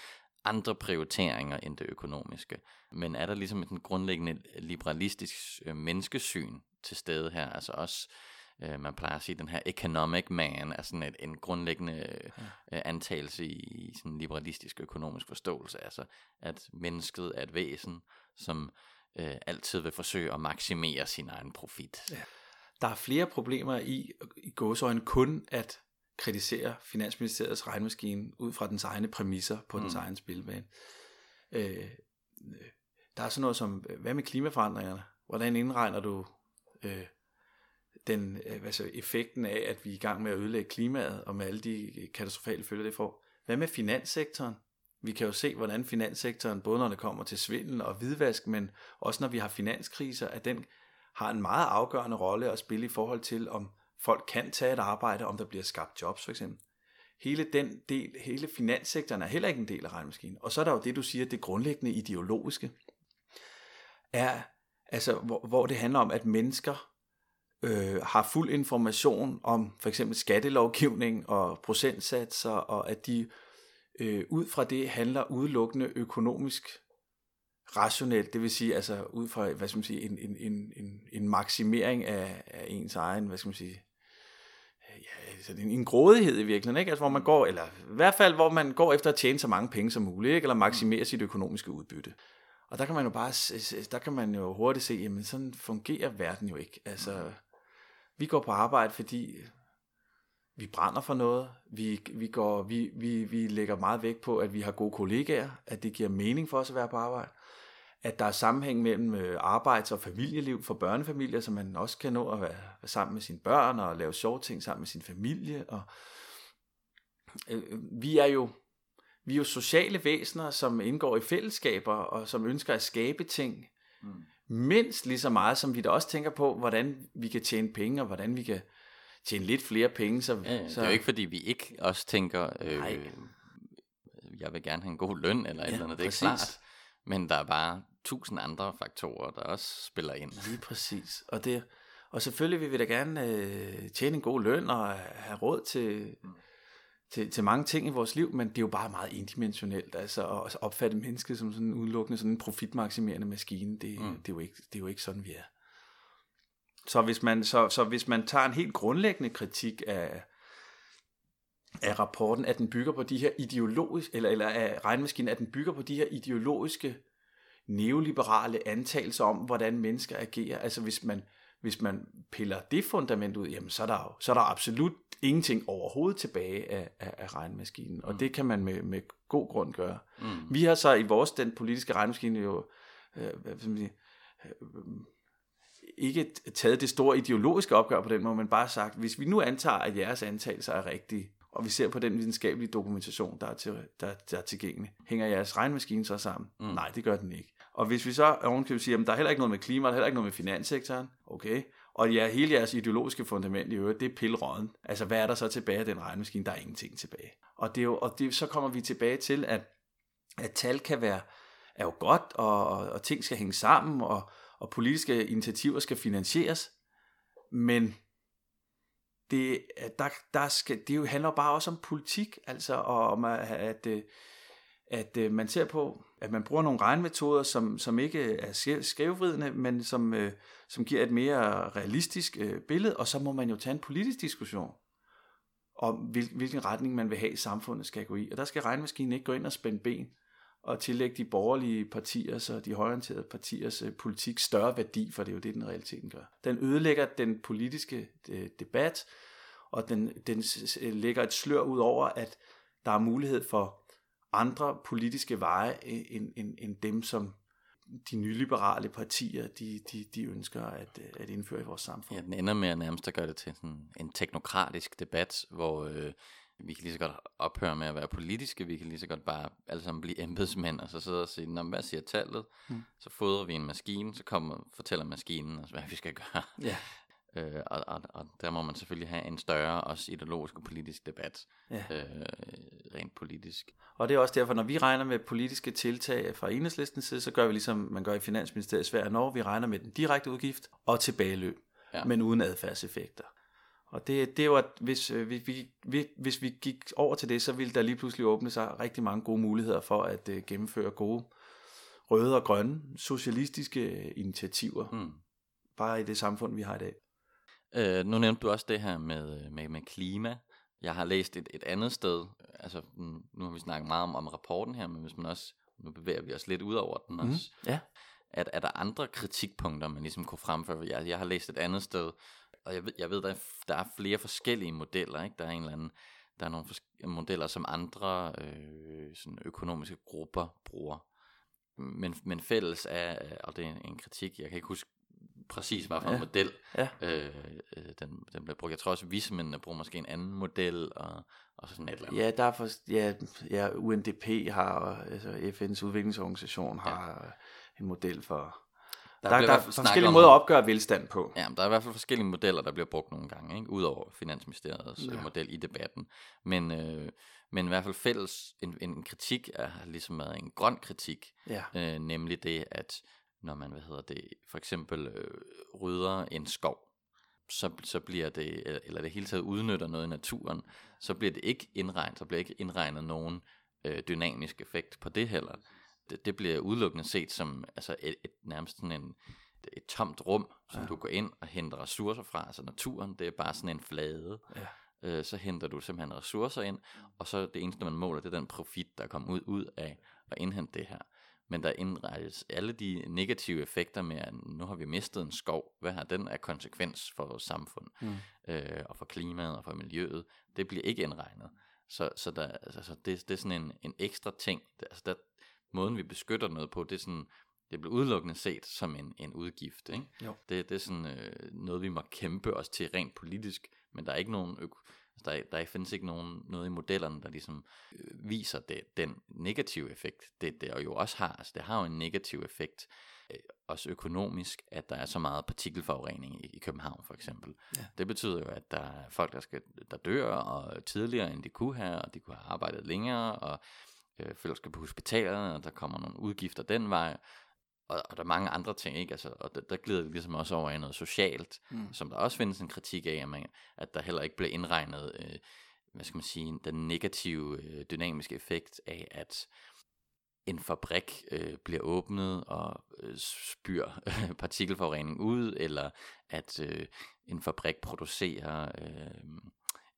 andre prioriteringer end det økonomiske. Men er der ligesom et grundlæggende liberalistisk øh, menneskesyn til stede her, altså også øh, man plejer at sige, den her economic man er sådan et, en grundlæggende øh, antagelse i, i sådan liberalistisk økonomisk forståelse, altså at mennesket er et væsen, som øh, altid vil forsøge at maksimere sin egen profit. Ja. Der er flere problemer i, i gåsøjne kun at kritisere Finansministeriets regnmaskine ud fra dens egne præmisser på mm. dens egen spilbane. Øh, der er sådan noget som, hvad med klimaforandringerne? Hvordan indregner du øh, den, altså effekten af, at vi er i gang med at ødelægge klimaet, og med alle de katastrofale følger, det får? Hvad med finanssektoren? Vi kan jo se, hvordan finanssektoren, både når det kommer til svindel og hvidvask, men også når vi har finanskriser, at den har en meget afgørende rolle at spille i forhold til, om folk kan tage et arbejde, om der bliver skabt jobs for eksempel. Hele den del, hele finanssektoren er heller ikke en del af regnmaskinen. Og så er der jo det, du siger, det grundlæggende ideologiske, er, altså, hvor, hvor det handler om, at mennesker øh, har fuld information om for eksempel skattelovgivning og procentsatser, og at de øh, ud fra det handler udelukkende økonomisk rationelt, det vil sige altså ud fra hvad skal man sige, en, en, en, en, en maksimering af, af ens egen, hvad skal man sige, ja, altså en, en grådighed i virkeligheden, ikke? Altså, hvor man går, eller i hvert fald, hvor man går efter at tjene så mange penge som muligt, ikke? eller maksimere sit økonomiske udbytte. Og der kan man jo bare, der kan man jo hurtigt se, jamen sådan fungerer verden jo ikke. Altså, vi går på arbejde, fordi vi brænder for noget. Vi, vi, går, vi, vi, vi lægger meget vægt på, at vi har gode kollegaer, at det giver mening for os at være på arbejde. At der er sammenhæng mellem øh, arbejds- og familieliv for børnefamilier, så man også kan nå at være, være sammen med sine børn og lave sjove ting sammen med sin familie. Og, øh, vi er jo vi er jo sociale væsener, som indgår i fællesskaber og som ønsker at skabe ting. Mm. Mindst lige så meget, som vi da også tænker på, hvordan vi kan tjene penge, og hvordan vi kan tjene lidt flere penge. Så, ja, så... Det er jo ikke, fordi vi ikke også tænker, øh, jeg vil gerne have en god løn, eller ja, eller andet, det er præcis. ikke klart. Men der er bare tusind andre faktorer, der også spiller ind. Lige præcis. Og, det, og selvfølgelig vil vi da gerne øh, tjene en god løn, og have råd til... Mm til, til mange ting i vores liv, men det er jo bare meget indimensionelt, altså at opfatte mennesket som sådan udelukkende sådan en profitmaksimerende maskine, det, mm. det, er jo ikke, det er jo ikke sådan, vi er. Så hvis man, så, så hvis man tager en helt grundlæggende kritik af, af rapporten, at den bygger på de her ideologiske, eller, eller af regnmaskinen, at den bygger på de her ideologiske, neoliberale antagelser om, hvordan mennesker agerer. Altså hvis man, hvis man piller det fundament ud, jamen så er der jo så er der absolut ingenting overhovedet tilbage af, af, af regnmaskinen. Og mm. det kan man med, med god grund gøre. Mm. Vi har så i vores, den politiske regnmaskine jo, øh, hvad skal man sige, øh, ikke taget det store ideologiske opgør på den måde, men bare sagt, hvis vi nu antager, at jeres antagelser er rigtige, og vi ser på den videnskabelige dokumentation, der er, til, der, der er tilgængelig, hænger jeres regnmaskine så sammen? Mm. Nej, det gør den ikke. Og hvis vi så ovenkøbet siger, at der er heller ikke noget med klima, der er heller ikke noget med finanssektoren, okay, og ja, hele jeres ideologiske fundament i øvrigt, det er pillerøden. Altså, hvad er der så tilbage af den regnmaskine? Der er ingenting tilbage. Og, det er jo, og det, så kommer vi tilbage til, at, at tal kan være, er jo godt, og, og, og ting skal hænge sammen, og, og politiske initiativer skal finansieres, men det, der, der skal, det jo handler bare også om politik, altså om at, at, øh, at, øh, man ser på, at man bruger nogle regnmetoder, som, som ikke er skævvridende, men som, øh, som giver et mere realistisk øh, billede, og så må man jo tage en politisk diskussion om, hvil, hvilken retning man vil have, samfundet skal gå i. Og der skal regnmaskinen ikke gå ind og spænde ben og tillægge de borgerlige partiers og de højorienterede partiers øh, politik større værdi, for det er jo det, den realiteten gør. Den ødelægger den politiske øh, debat, og den, den lægger et slør ud over, at der er mulighed for andre politiske veje end, end, end dem, som de nyliberale partier, de, de, de ønsker at, at indføre i vores samfund. Ja, den ender med at nærmest at gøre det til sådan en teknokratisk debat, hvor øh, vi kan lige så godt ophøre med at være politiske, vi kan lige så godt bare alle sammen blive embedsmænd, og så sidde og sige, Nå, hvad siger tallet? Mm. Så fodrer vi en maskine, så kommer, fortæller maskinen os, hvad vi skal gøre. Ja. Øh, og, og, og der må man selvfølgelig have en større, også ideologisk og politisk debat, Ja. øh, rent politisk. Og det er også derfor, når vi regner med politiske tiltag fra enhedslistens side, så gør vi ligesom man gør i Finansministeriet Sverige og Norge. Vi regner med den direkte udgift og tilbageløb, Ja. men uden adfærdseffekter. Og det, det at hvis, øh, vi, vi, vi, hvis vi gik over til det, så ville der lige pludselig åbne sig rigtig mange gode muligheder for at uh, gennemføre gode røde og grønne socialistiske initiativer, Mm. bare i det samfund, vi har i dag. Øh, nu nævnte du også det her med, med, med klima. Jeg har læst et, et andet sted, altså mm, nu har vi snakket meget om, om rapporten her, men hvis man også, nu bevæger vi os lidt ud over den også, Ja. at er der andre kritikpunkter, man ligesom kunne fremføre? Jeg, jeg har læst et andet sted, og jeg ved, jeg ved der, er, der er flere forskellige modeller, ikke? Der er en eller anden, der er nogle modeller, som andre øh, sådan økonomiske grupper bruger. Men, men fælles er, og det er en kritik, jeg kan ikke huske præcis, hvad for en Ja. model Ja. øh, øh, den, den bliver brugt. Jeg tror også, at vismændene bruger måske en anden model, og, og sådan et eller andet. Ja, der er for, ja, ja, UNDP har, altså FN's udviklingsorganisation har ja. en model for... Der, der, der er forskellige måder at opgøre velstand på. Ja, der er i hvert fald forskellige modeller, der bliver brugt nogle gange, ikke? udover Finansministeriets ja. Ja. model i debatten. Men, øh, men i hvert fald fælles, en, en kritik er har ligesom været en grøn kritik, Ja, øh, nemlig det, at når man, hvad hedder det, for eksempel øh, rydder en skov, så, så bliver det, eller- det hele taget udnytter noget i naturen, så bliver det ikke indregnet, så bliver ikke indregnet nogen øh, dynamisk effekt på det heller. Det, det bliver udelukkende set som altså et, et nærmest sådan en, et tomt rum, som. Ja. du går ind og henter ressourcer fra, altså naturen, det er bare sådan en flade. Ja. Øh, så henter du simpelthen ressourcer ind, og så det eneste, man måler, det er den profit, der kommer ud, ud af at indhente det her. Men der indrettes alle de negative effekter med, at nu har vi mistet en skov. Hvad har den af konsekvens for vores samfund, Mm. øh, og for klimaet og for miljøet? Det bliver ikke indregnet. Så, så der, altså, det, det er sådan en, en ekstra ting. Det, altså, der, måden vi beskytter noget på, det er sådan, det bliver udelukkende set som en, en udgift. Ikke? Jo. Det, det er sådan øh, noget, vi må kæmpe os til rent politisk, men der er ikke nogen øko- der, er- der findes ikke nogen, noget i modellerne, der ligesom øh, viser det, den negative effekt, det, det jo også har. Altså, det har jo en negativ effekt, øh, også økonomisk, at der er så meget partikelforurening i, i København for eksempel. Ja. Det betyder jo, at der er folk, der, skal, der dør og tidligere, end de kunne have, og de kunne have arbejdet længere, og øh, folk skal på hospitalerne, og der kommer nogle udgifter den vej, og, og der er mange andre ting, ikke? Altså, og der, der glider det ligesom også over i noget socialt, Mm. som der også findes en kritik af, at, man, at der heller ikke bliver indregnet, øh, hvad skal man sige, den negative øh, dynamiske effekt af, at en fabrik øh, bliver åbnet og øh, spyr øh, partikelforurening ud, eller at øh, en fabrik producerer øh,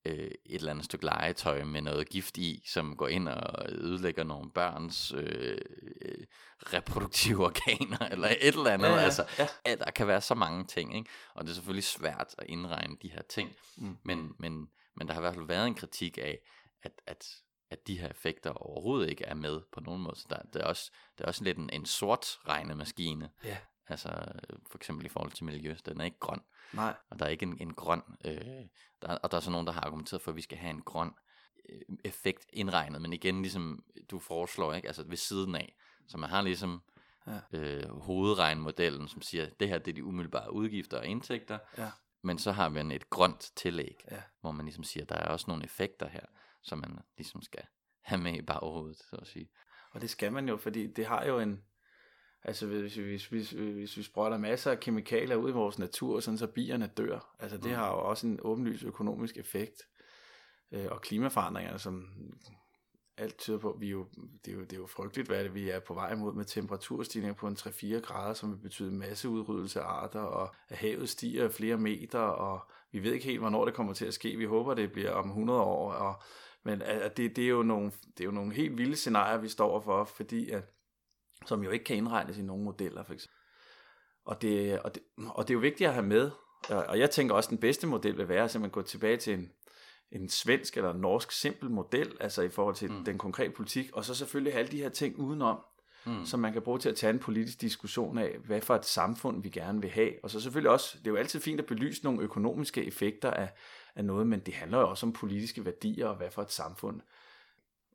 øh, et eller andet stykke legetøj med noget gift i, som går ind og ødelægger nogle børns øh, øh, reproduktive organer, eller et eller andet. Ja, ja, altså, ja. der kan være så mange ting, ikke? og det er selvfølgelig svært at indregne de her ting, Mm. men, men, men der har i hvert fald været en kritik af, at, at, at de her effekter overhovedet ikke er med på nogen måde. Så der, det, er også, det er også lidt en, en sort regnemaskine, Ja. Altså øh, for eksempel i forhold til miljø, den er ikke grøn, Nej, og der er ikke en, en grøn, øh, der, og der er så nogen, der har argumenteret for, at vi skal have en grøn øh, effekt indregnet, men igen, ligesom du foreslår, ikke? altså ved siden af, så man har ligesom Ja. øh, hovedregnmodellen, som siger, at det her det er de umiddelbare udgifter og indtægter, Ja. men så har man et grønt tillæg, Ja. hvor man ligesom siger, at der er også nogle effekter her, som man ligesom skal have med i baghovedet, så at sige. og det skal man jo, fordi det har jo en... Altså hvis, hvis, hvis, hvis vi sprøjter masser af kemikalier ud i vores natur, sådan så bierne dør, altså det Mm. har jo også en åbenlys økonomisk effekt. Øh, og klimaforandringerne, som alt tyder på, vi jo, det, er jo, det er jo frygteligt, hvad det, vi er på vej imod med temperaturstigninger på en 3-4 grader, som vil betyde masseudryddelse af arter, og at havet stiger flere meter, og vi ved ikke helt, hvornår det kommer til at ske. Vi håber, det bliver om 100 år, og, men at det, det, er jo nogle, det er jo nogle helt vilde scenarier, vi står for, fordi at, som jo ikke kan indregnes i nogle modeller, for eksempel. Og det, og, det, og det er jo vigtigt at have med, og jeg tænker også, at den bedste model vil være at simpelthen gå tilbage til en, en svensk eller norsk simpel model, altså i forhold til mm. den konkrete politik, og så selvfølgelig have alle de her ting udenom. mm. som man kan bruge til at tage en politisk diskussion af, hvad for et samfund vi gerne vil have. Og så selvfølgelig også, det er jo altid fint at belyse nogle økonomiske effekter af, af noget, men det handler jo også om politiske værdier og hvad for et samfund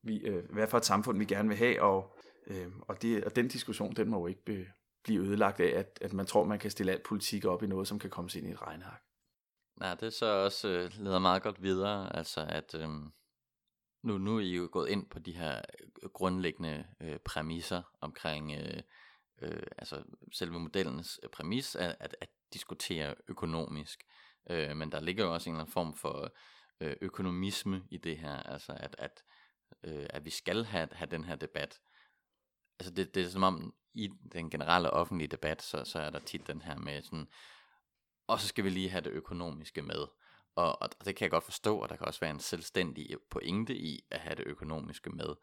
vi, øh, hvad for et samfund vi gerne vil have, og, øh, og, det, og den diskussion, den må jo ikke be, blive ødelagt af, at, at man tror, man kan stille alt politik op i noget, som kan komme ind i et regnark. Nej, det så også øh, leder meget godt videre, altså at øh, nu, nu er I jo gået ind på de her øh, grundlæggende øh, præmisser omkring øh, øh, altså selve modellens øh, præmis at, at, at diskutere økonomisk. Øh, men der ligger jo også en eller anden form for øh, økonomisme i det her, altså at, at, øh, at vi skal have, have den her debat. Altså det, det er som om i den generelle offentlige debat, så, så er der tit den her med sådan, og så skal vi lige have det økonomiske med. Og, og det kan jeg godt forstå, og der kan også være en selvstændig pointe i at have det økonomiske med.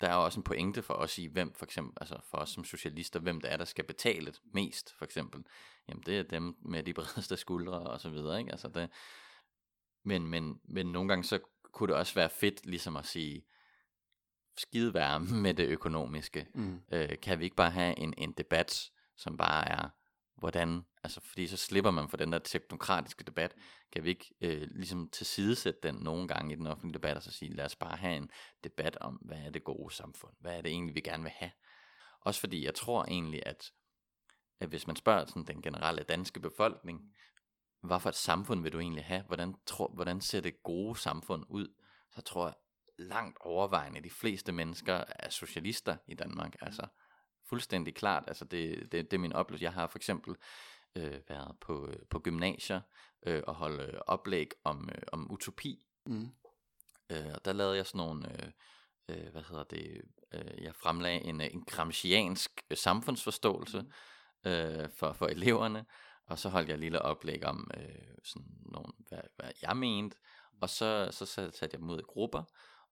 Der er også en pointe for os i, hvem for eksempel, altså for os som socialister, hvem det er, der skal betale mest, for eksempel. Jamen det er dem med de bredeste skuldre og så videre, ikke? Altså det, men, men, men nogle gange så kunne det også være fedt ligesom at sige, skide være med det økonomiske. Mm. Øh, kan vi ikke bare have en, en debat, som bare er, hvordan, altså fordi så slipper man for den der teknokratiske debat, kan vi ikke øh, ligesom tilsidesætte den nogle gange i den offentlige debat, og så sige, lad os bare have en debat om, hvad er det gode samfund, hvad er det egentlig, vi gerne vil have. Også fordi jeg tror egentlig, at, at hvis man spørger sådan den generelle danske befolkning, hvad for et samfund vil du egentlig have, hvordan, tror, hvordan ser det gode samfund ud, så tror jeg langt overvejende, de fleste mennesker er socialister i Danmark, altså fuldstændig klart, altså det, det, det er min oplevelse. Jeg har for eksempel øh, været på, på gymnasier øh, og holde oplæg om, øh, om utopi. Mm. Øh, og der lavede jeg sådan nogle, øh, øh, hvad hedder det, øh, jeg fremlagde en, en gramsciansk øh, samfundsforståelse mm. øh, for, for eleverne, og så holdt jeg et lille oplæg om øh, sådan nogle, hvad, hvad jeg mente, og så, så satte jeg dem ud i grupper,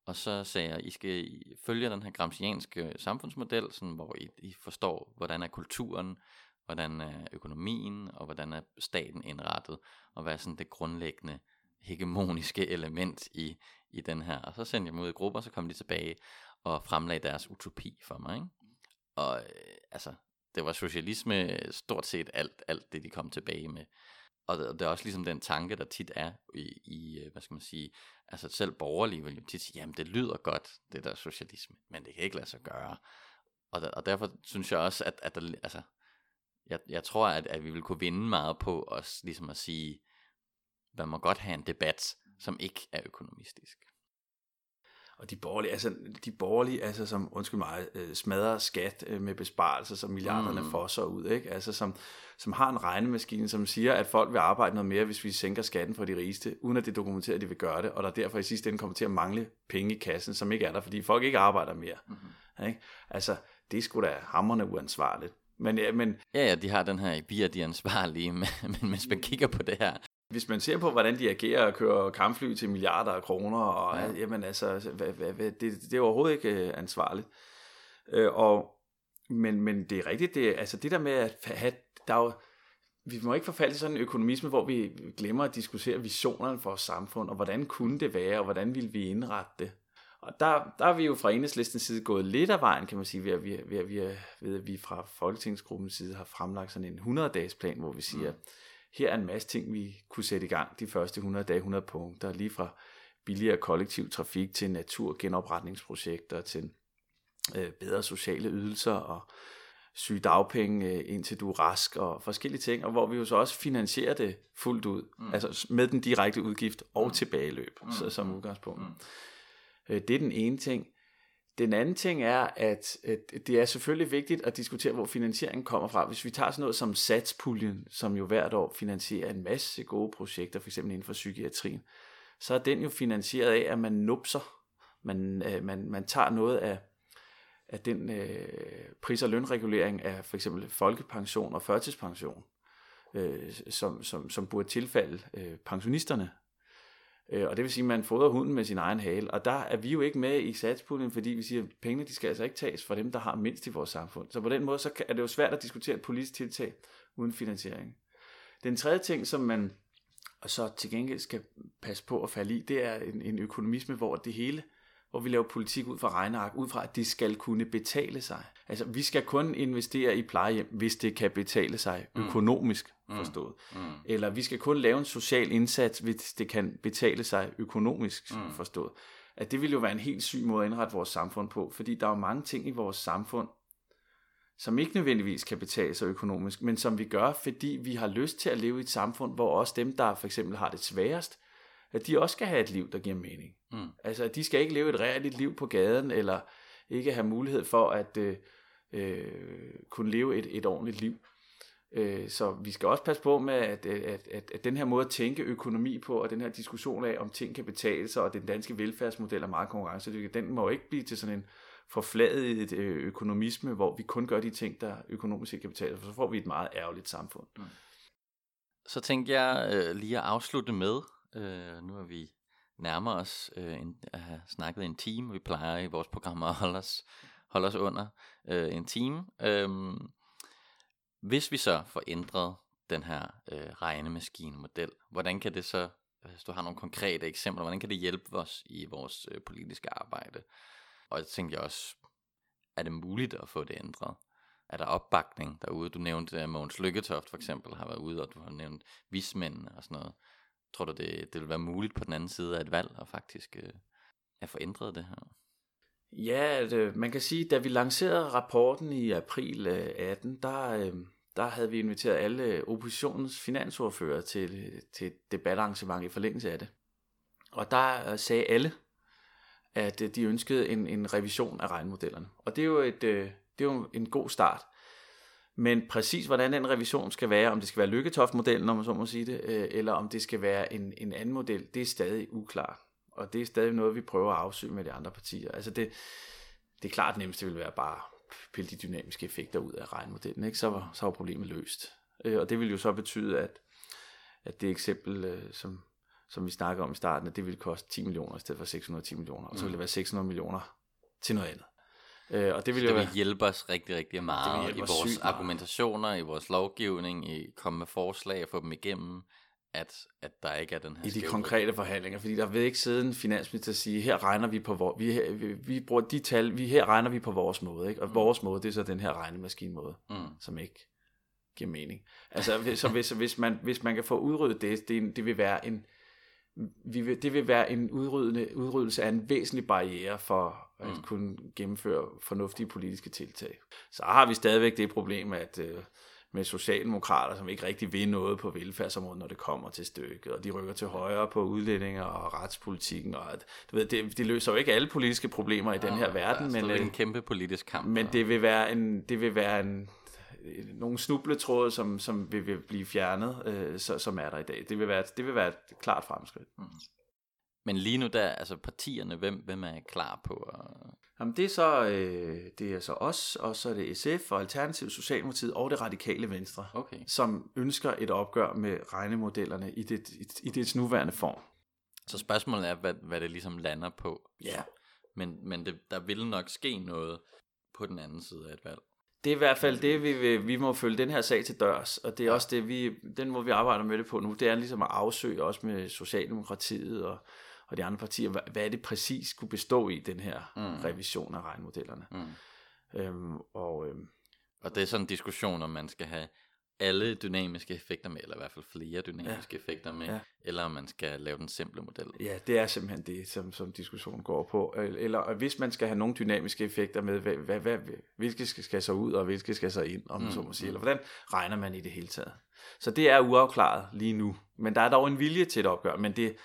og så sagde jeg, I skal følge den her gramscianske samfundsmodel, sådan, hvor I, I forstår, hvordan er kulturen, hvordan er økonomien, og hvordan er staten indrettet, og hvad er sådan det grundlæggende hegemoniske element i, i den her. Og så sendte jeg dem ud i grupper, så kom de tilbage og fremlagde deres utopi for mig. Ikke? Og øh, altså, det var socialisme stort set alt, alt det, de kom tilbage med. Og det, er også ligesom den tanke, der tit er i, i øh, hvad skal man sige, altså selv borgerlige vil jo tit sige, jamen det lyder godt, det der socialisme, men det kan ikke lade sig gøre. Og, der, og derfor synes jeg også, at, at der, altså, jeg, jeg tror, at, at vi vil kunne vinde meget på os, ligesom at sige, man må godt have en debat, som ikke er økonomistisk. Og de borgerlige, altså, de borgerlige, altså som, undskyld mig, øh, smadrer skat øh, med besparelser, som milliarderne mm. fosser ud, ikke? Altså som, som har en regnemaskine, som siger, at folk vil arbejde noget mere, hvis vi sænker skatten for de rigeste, uden at det dokumenterer, at de vil gøre det, og der derfor i sidste ende kommer til at mangle penge i kassen, som ikke er der, fordi folk ikke arbejder mere. Mm-hmm. Ikke? Altså, det skulle da hammerne uansvarligt. Men, ja, men, ja, ja, de har den her, vi er de ansvarlige, men, men hvis man kigger på det her, hvis man ser på, hvordan de agerer og kører kampfly til milliarder af kroner, og ja. jamen altså, hvad, hvad, hvad, det, det er overhovedet ikke øh, ansvarligt. Øh, og, men, men det er rigtigt, det, altså det der med at have, der er jo, vi må ikke forfalde til sådan en økonomisme, hvor vi glemmer at diskutere visionerne for vores samfund, og hvordan kunne det være, og hvordan ville vi indrette det. Og der, der er vi jo fra enhedslistens side gået lidt af vejen, kan man sige, ved at vi, ved at vi, ved at vi fra Folketingsgruppens side har fremlagt sådan en 100-dages plan, hvor vi siger, mm her er en masse ting, vi kunne sætte i gang de første 100 dage, 100 punkter, lige fra billigere kollektiv trafik til naturgenopretningsprojekter, til øh, bedre sociale ydelser og sygedagpenge, øh, indtil du er rask og forskellige ting, og hvor vi jo så også finansierer det fuldt ud, mm. altså med den direkte udgift og mm. tilbageløb, mm. så, som udgangspunkt. Mm. Øh, det er den ene ting. Den anden ting er, at, det er selvfølgelig vigtigt at diskutere, hvor finansieringen kommer fra. Hvis vi tager sådan noget som satspuljen, som jo hvert år finansierer en masse gode projekter, f.eks. inden for psykiatrien, så er den jo finansieret af, at man nupser. Man, øh, man, man tager noget af, af den øh, pris- og lønregulering af for eksempel folkepension og førtidspension, øh, som, som, som burde tilfalde øh, pensionisterne og det vil sige, at man fodrer hunden med sin egen hale. Og der er vi jo ikke med i satspuljen, fordi vi siger, at pengene de skal altså ikke tages fra dem, der har mindst i vores samfund. Så på den måde så er det jo svært at diskutere et politisk tiltag uden finansiering. Den tredje ting, som man og så til gengæld skal passe på at falde i, det er en, en økonomisme, hvor det hele hvor vi laver politik ud fra regneark, ud fra, at det skal kunne betale sig. Altså, vi skal kun investere i plejehjem, hvis det kan betale sig økonomisk forstået. Mm. Eller vi skal kun lave en social indsats, hvis det kan betale sig økonomisk mm. forstået. At det vil jo være en helt syg måde at indrette vores samfund på, fordi der er jo mange ting i vores samfund, som ikke nødvendigvis kan betale sig økonomisk, men som vi gør, fordi vi har lyst til at leve i et samfund, hvor også dem, der for eksempel har det sværest, at de også skal have et liv, der giver mening. Mm. Altså, at de skal ikke leve et reelt liv på gaden, eller ikke have mulighed for at øh, øh, kunne leve et, et ordentligt liv. Øh, så vi skal også passe på med, at, øh, at, at, at den her måde at tænke økonomi på, og den her diskussion af, om ting kan betale sig, og den danske velfærdsmodel er meget konkurrencedygtig, den må ikke blive til sådan en forfladet øh, økonomisme, hvor vi kun gør de ting, der økonomisk ikke kan betale sig, for så får vi et meget ærgerligt samfund. Mm. Så tænkte jeg øh, lige at afslutte med, øh, nu er vi nærmer os øh, en, at have snakket en time, vi plejer i vores programmer at holde os, holde os under øh, en time. Øh, hvis vi så får ændret den her øh, regnemaskinemodel, hvordan kan det så, hvis du har nogle konkrete eksempler, hvordan kan det hjælpe os i vores øh, politiske arbejde? Og jeg tænkte også, er det muligt at få det ændret? Er der opbakning derude? Du nævnte, at Mogens Lykketoft for eksempel har været ude, og du har nævnt vismændene og sådan noget. Tror du, det, det vil være muligt på den anden side af et valg at faktisk øh, at få ændret det her? Ja, øh, man kan sige, da vi lancerede rapporten i april øh, 18, der, øh, der havde vi inviteret alle oppositionens finansordfører til, til et debatarrangement i forlængelse af det. Og der sagde alle, at de ønskede en, en revision af regnmodellerne. Og det er jo, et, det er jo en god start. Men præcis hvordan den revision skal være, om det skal være Lykketoft-modellen, om man så må sige det, eller om det skal være en, en anden model, det er stadig uklart. Og det er stadig noget, vi prøver at afsøge med de andre partier. Altså det, det er klart det nemmeste vil være bare pille de dynamiske effekter ud af regnmodellen, ikke? Så, var, så var problemet løst. Og det vil jo så betyde, at, at det eksempel, som, som vi snakker om i starten, at det ville koste 10 millioner i stedet for 610 millioner, og så ville det være 600 millioner til noget andet. Øh, og det vil, jo det vil være, hjælpe os rigtig, rigtig meget i vores argumentationer, i vores lovgivning, i komme med forslag og få dem igennem, at, at der ikke er den her I de konkrete forhandlinger, fordi der vil ikke sidde en finansminister og sige, her regner vi på vores, vi, vi, vi bruger de tal, vi, her regner vi på vores måde, ikke? og mm. vores måde, det er så den her regnemaskinemåde, mm. som ikke giver mening. Altså, så hvis, hvis, man, hvis man kan få udryddet det, det, det vil være en, vi vil, det vil være en udryddende, udryddelse af en væsentlig barriere for at mm. kunne gennemføre fornuftige politiske tiltag. Så har vi stadigvæk det problem, at øh, med socialdemokrater, som ikke rigtig vil noget på velfærdsområdet, når det kommer til stykket, og de rykker til højre på udlændinger og retspolitikken, og at, du ved, det, det løser jo ikke alle politiske problemer i ja, den her verden, men, det er en kæmpe politisk kamp. Men det vil være en, det vil være en, nogle snubletråde, som, som vil, vil blive fjernet, øh, så, som er der i dag. Det vil være, det vil være et klart fremskridt. Mm. Men lige nu der, altså partierne, hvem, hvem er klar på at... Jamen det er så, øh, det er så os, og så er det SF og Alternativ Socialdemokratiet og det radikale Venstre, okay. som ønsker et opgør med regnemodellerne i, det, i, i dets nuværende form. Så spørgsmålet er, hvad, hvad det ligesom lander på. Ja. Men, men det, der vil nok ske noget på den anden side af et valg. Det er i hvert fald det, vi, vi, vi må følge den her sag til dørs, og det er også det, vi, den måde vi arbejder med det på nu, det er ligesom at afsøge også med Socialdemokratiet og og de andre partier, hvad, hvad er det præcis skulle bestå i, den her mm. revision af regnmodellerne. Mm. Øhm, og, øhm, og det er sådan en diskussion, om man skal have alle dynamiske effekter med, eller i hvert fald flere dynamiske ja. effekter med, ja. eller om man skal lave den simple model. Ja, det er simpelthen det, som, som diskussionen går på. Eller hvis man skal have nogle dynamiske effekter med, hvad, hvad, hvad, hvilke skal så ud, og hvilke skal så ind, om mm. så må sige, eller hvordan regner man i det hele taget. Så det er uafklaret lige nu. Men der er dog en vilje til et opgør, men det,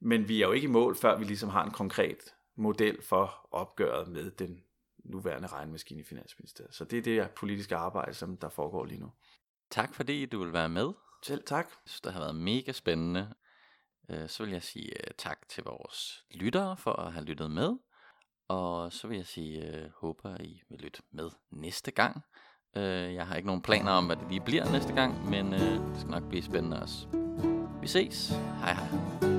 men vi er jo ikke i mål, før vi ligesom har en konkret model for opgøret med den nuværende regnmaskine i Finansministeriet. Så det er det politiske arbejde, som der foregår lige nu. Tak fordi du vil være med. Selv tak. Jeg synes, det har været mega spændende. Øh, så vil jeg sige øh, tak til vores lyttere for at have lyttet med. Og så vil jeg sige, øh, håber I vil lytte med næste gang. Jeg har ikke nogen planer om, hvad det lige bliver næste gang, men det skal nok blive spændende også. Vi ses. Hej hej.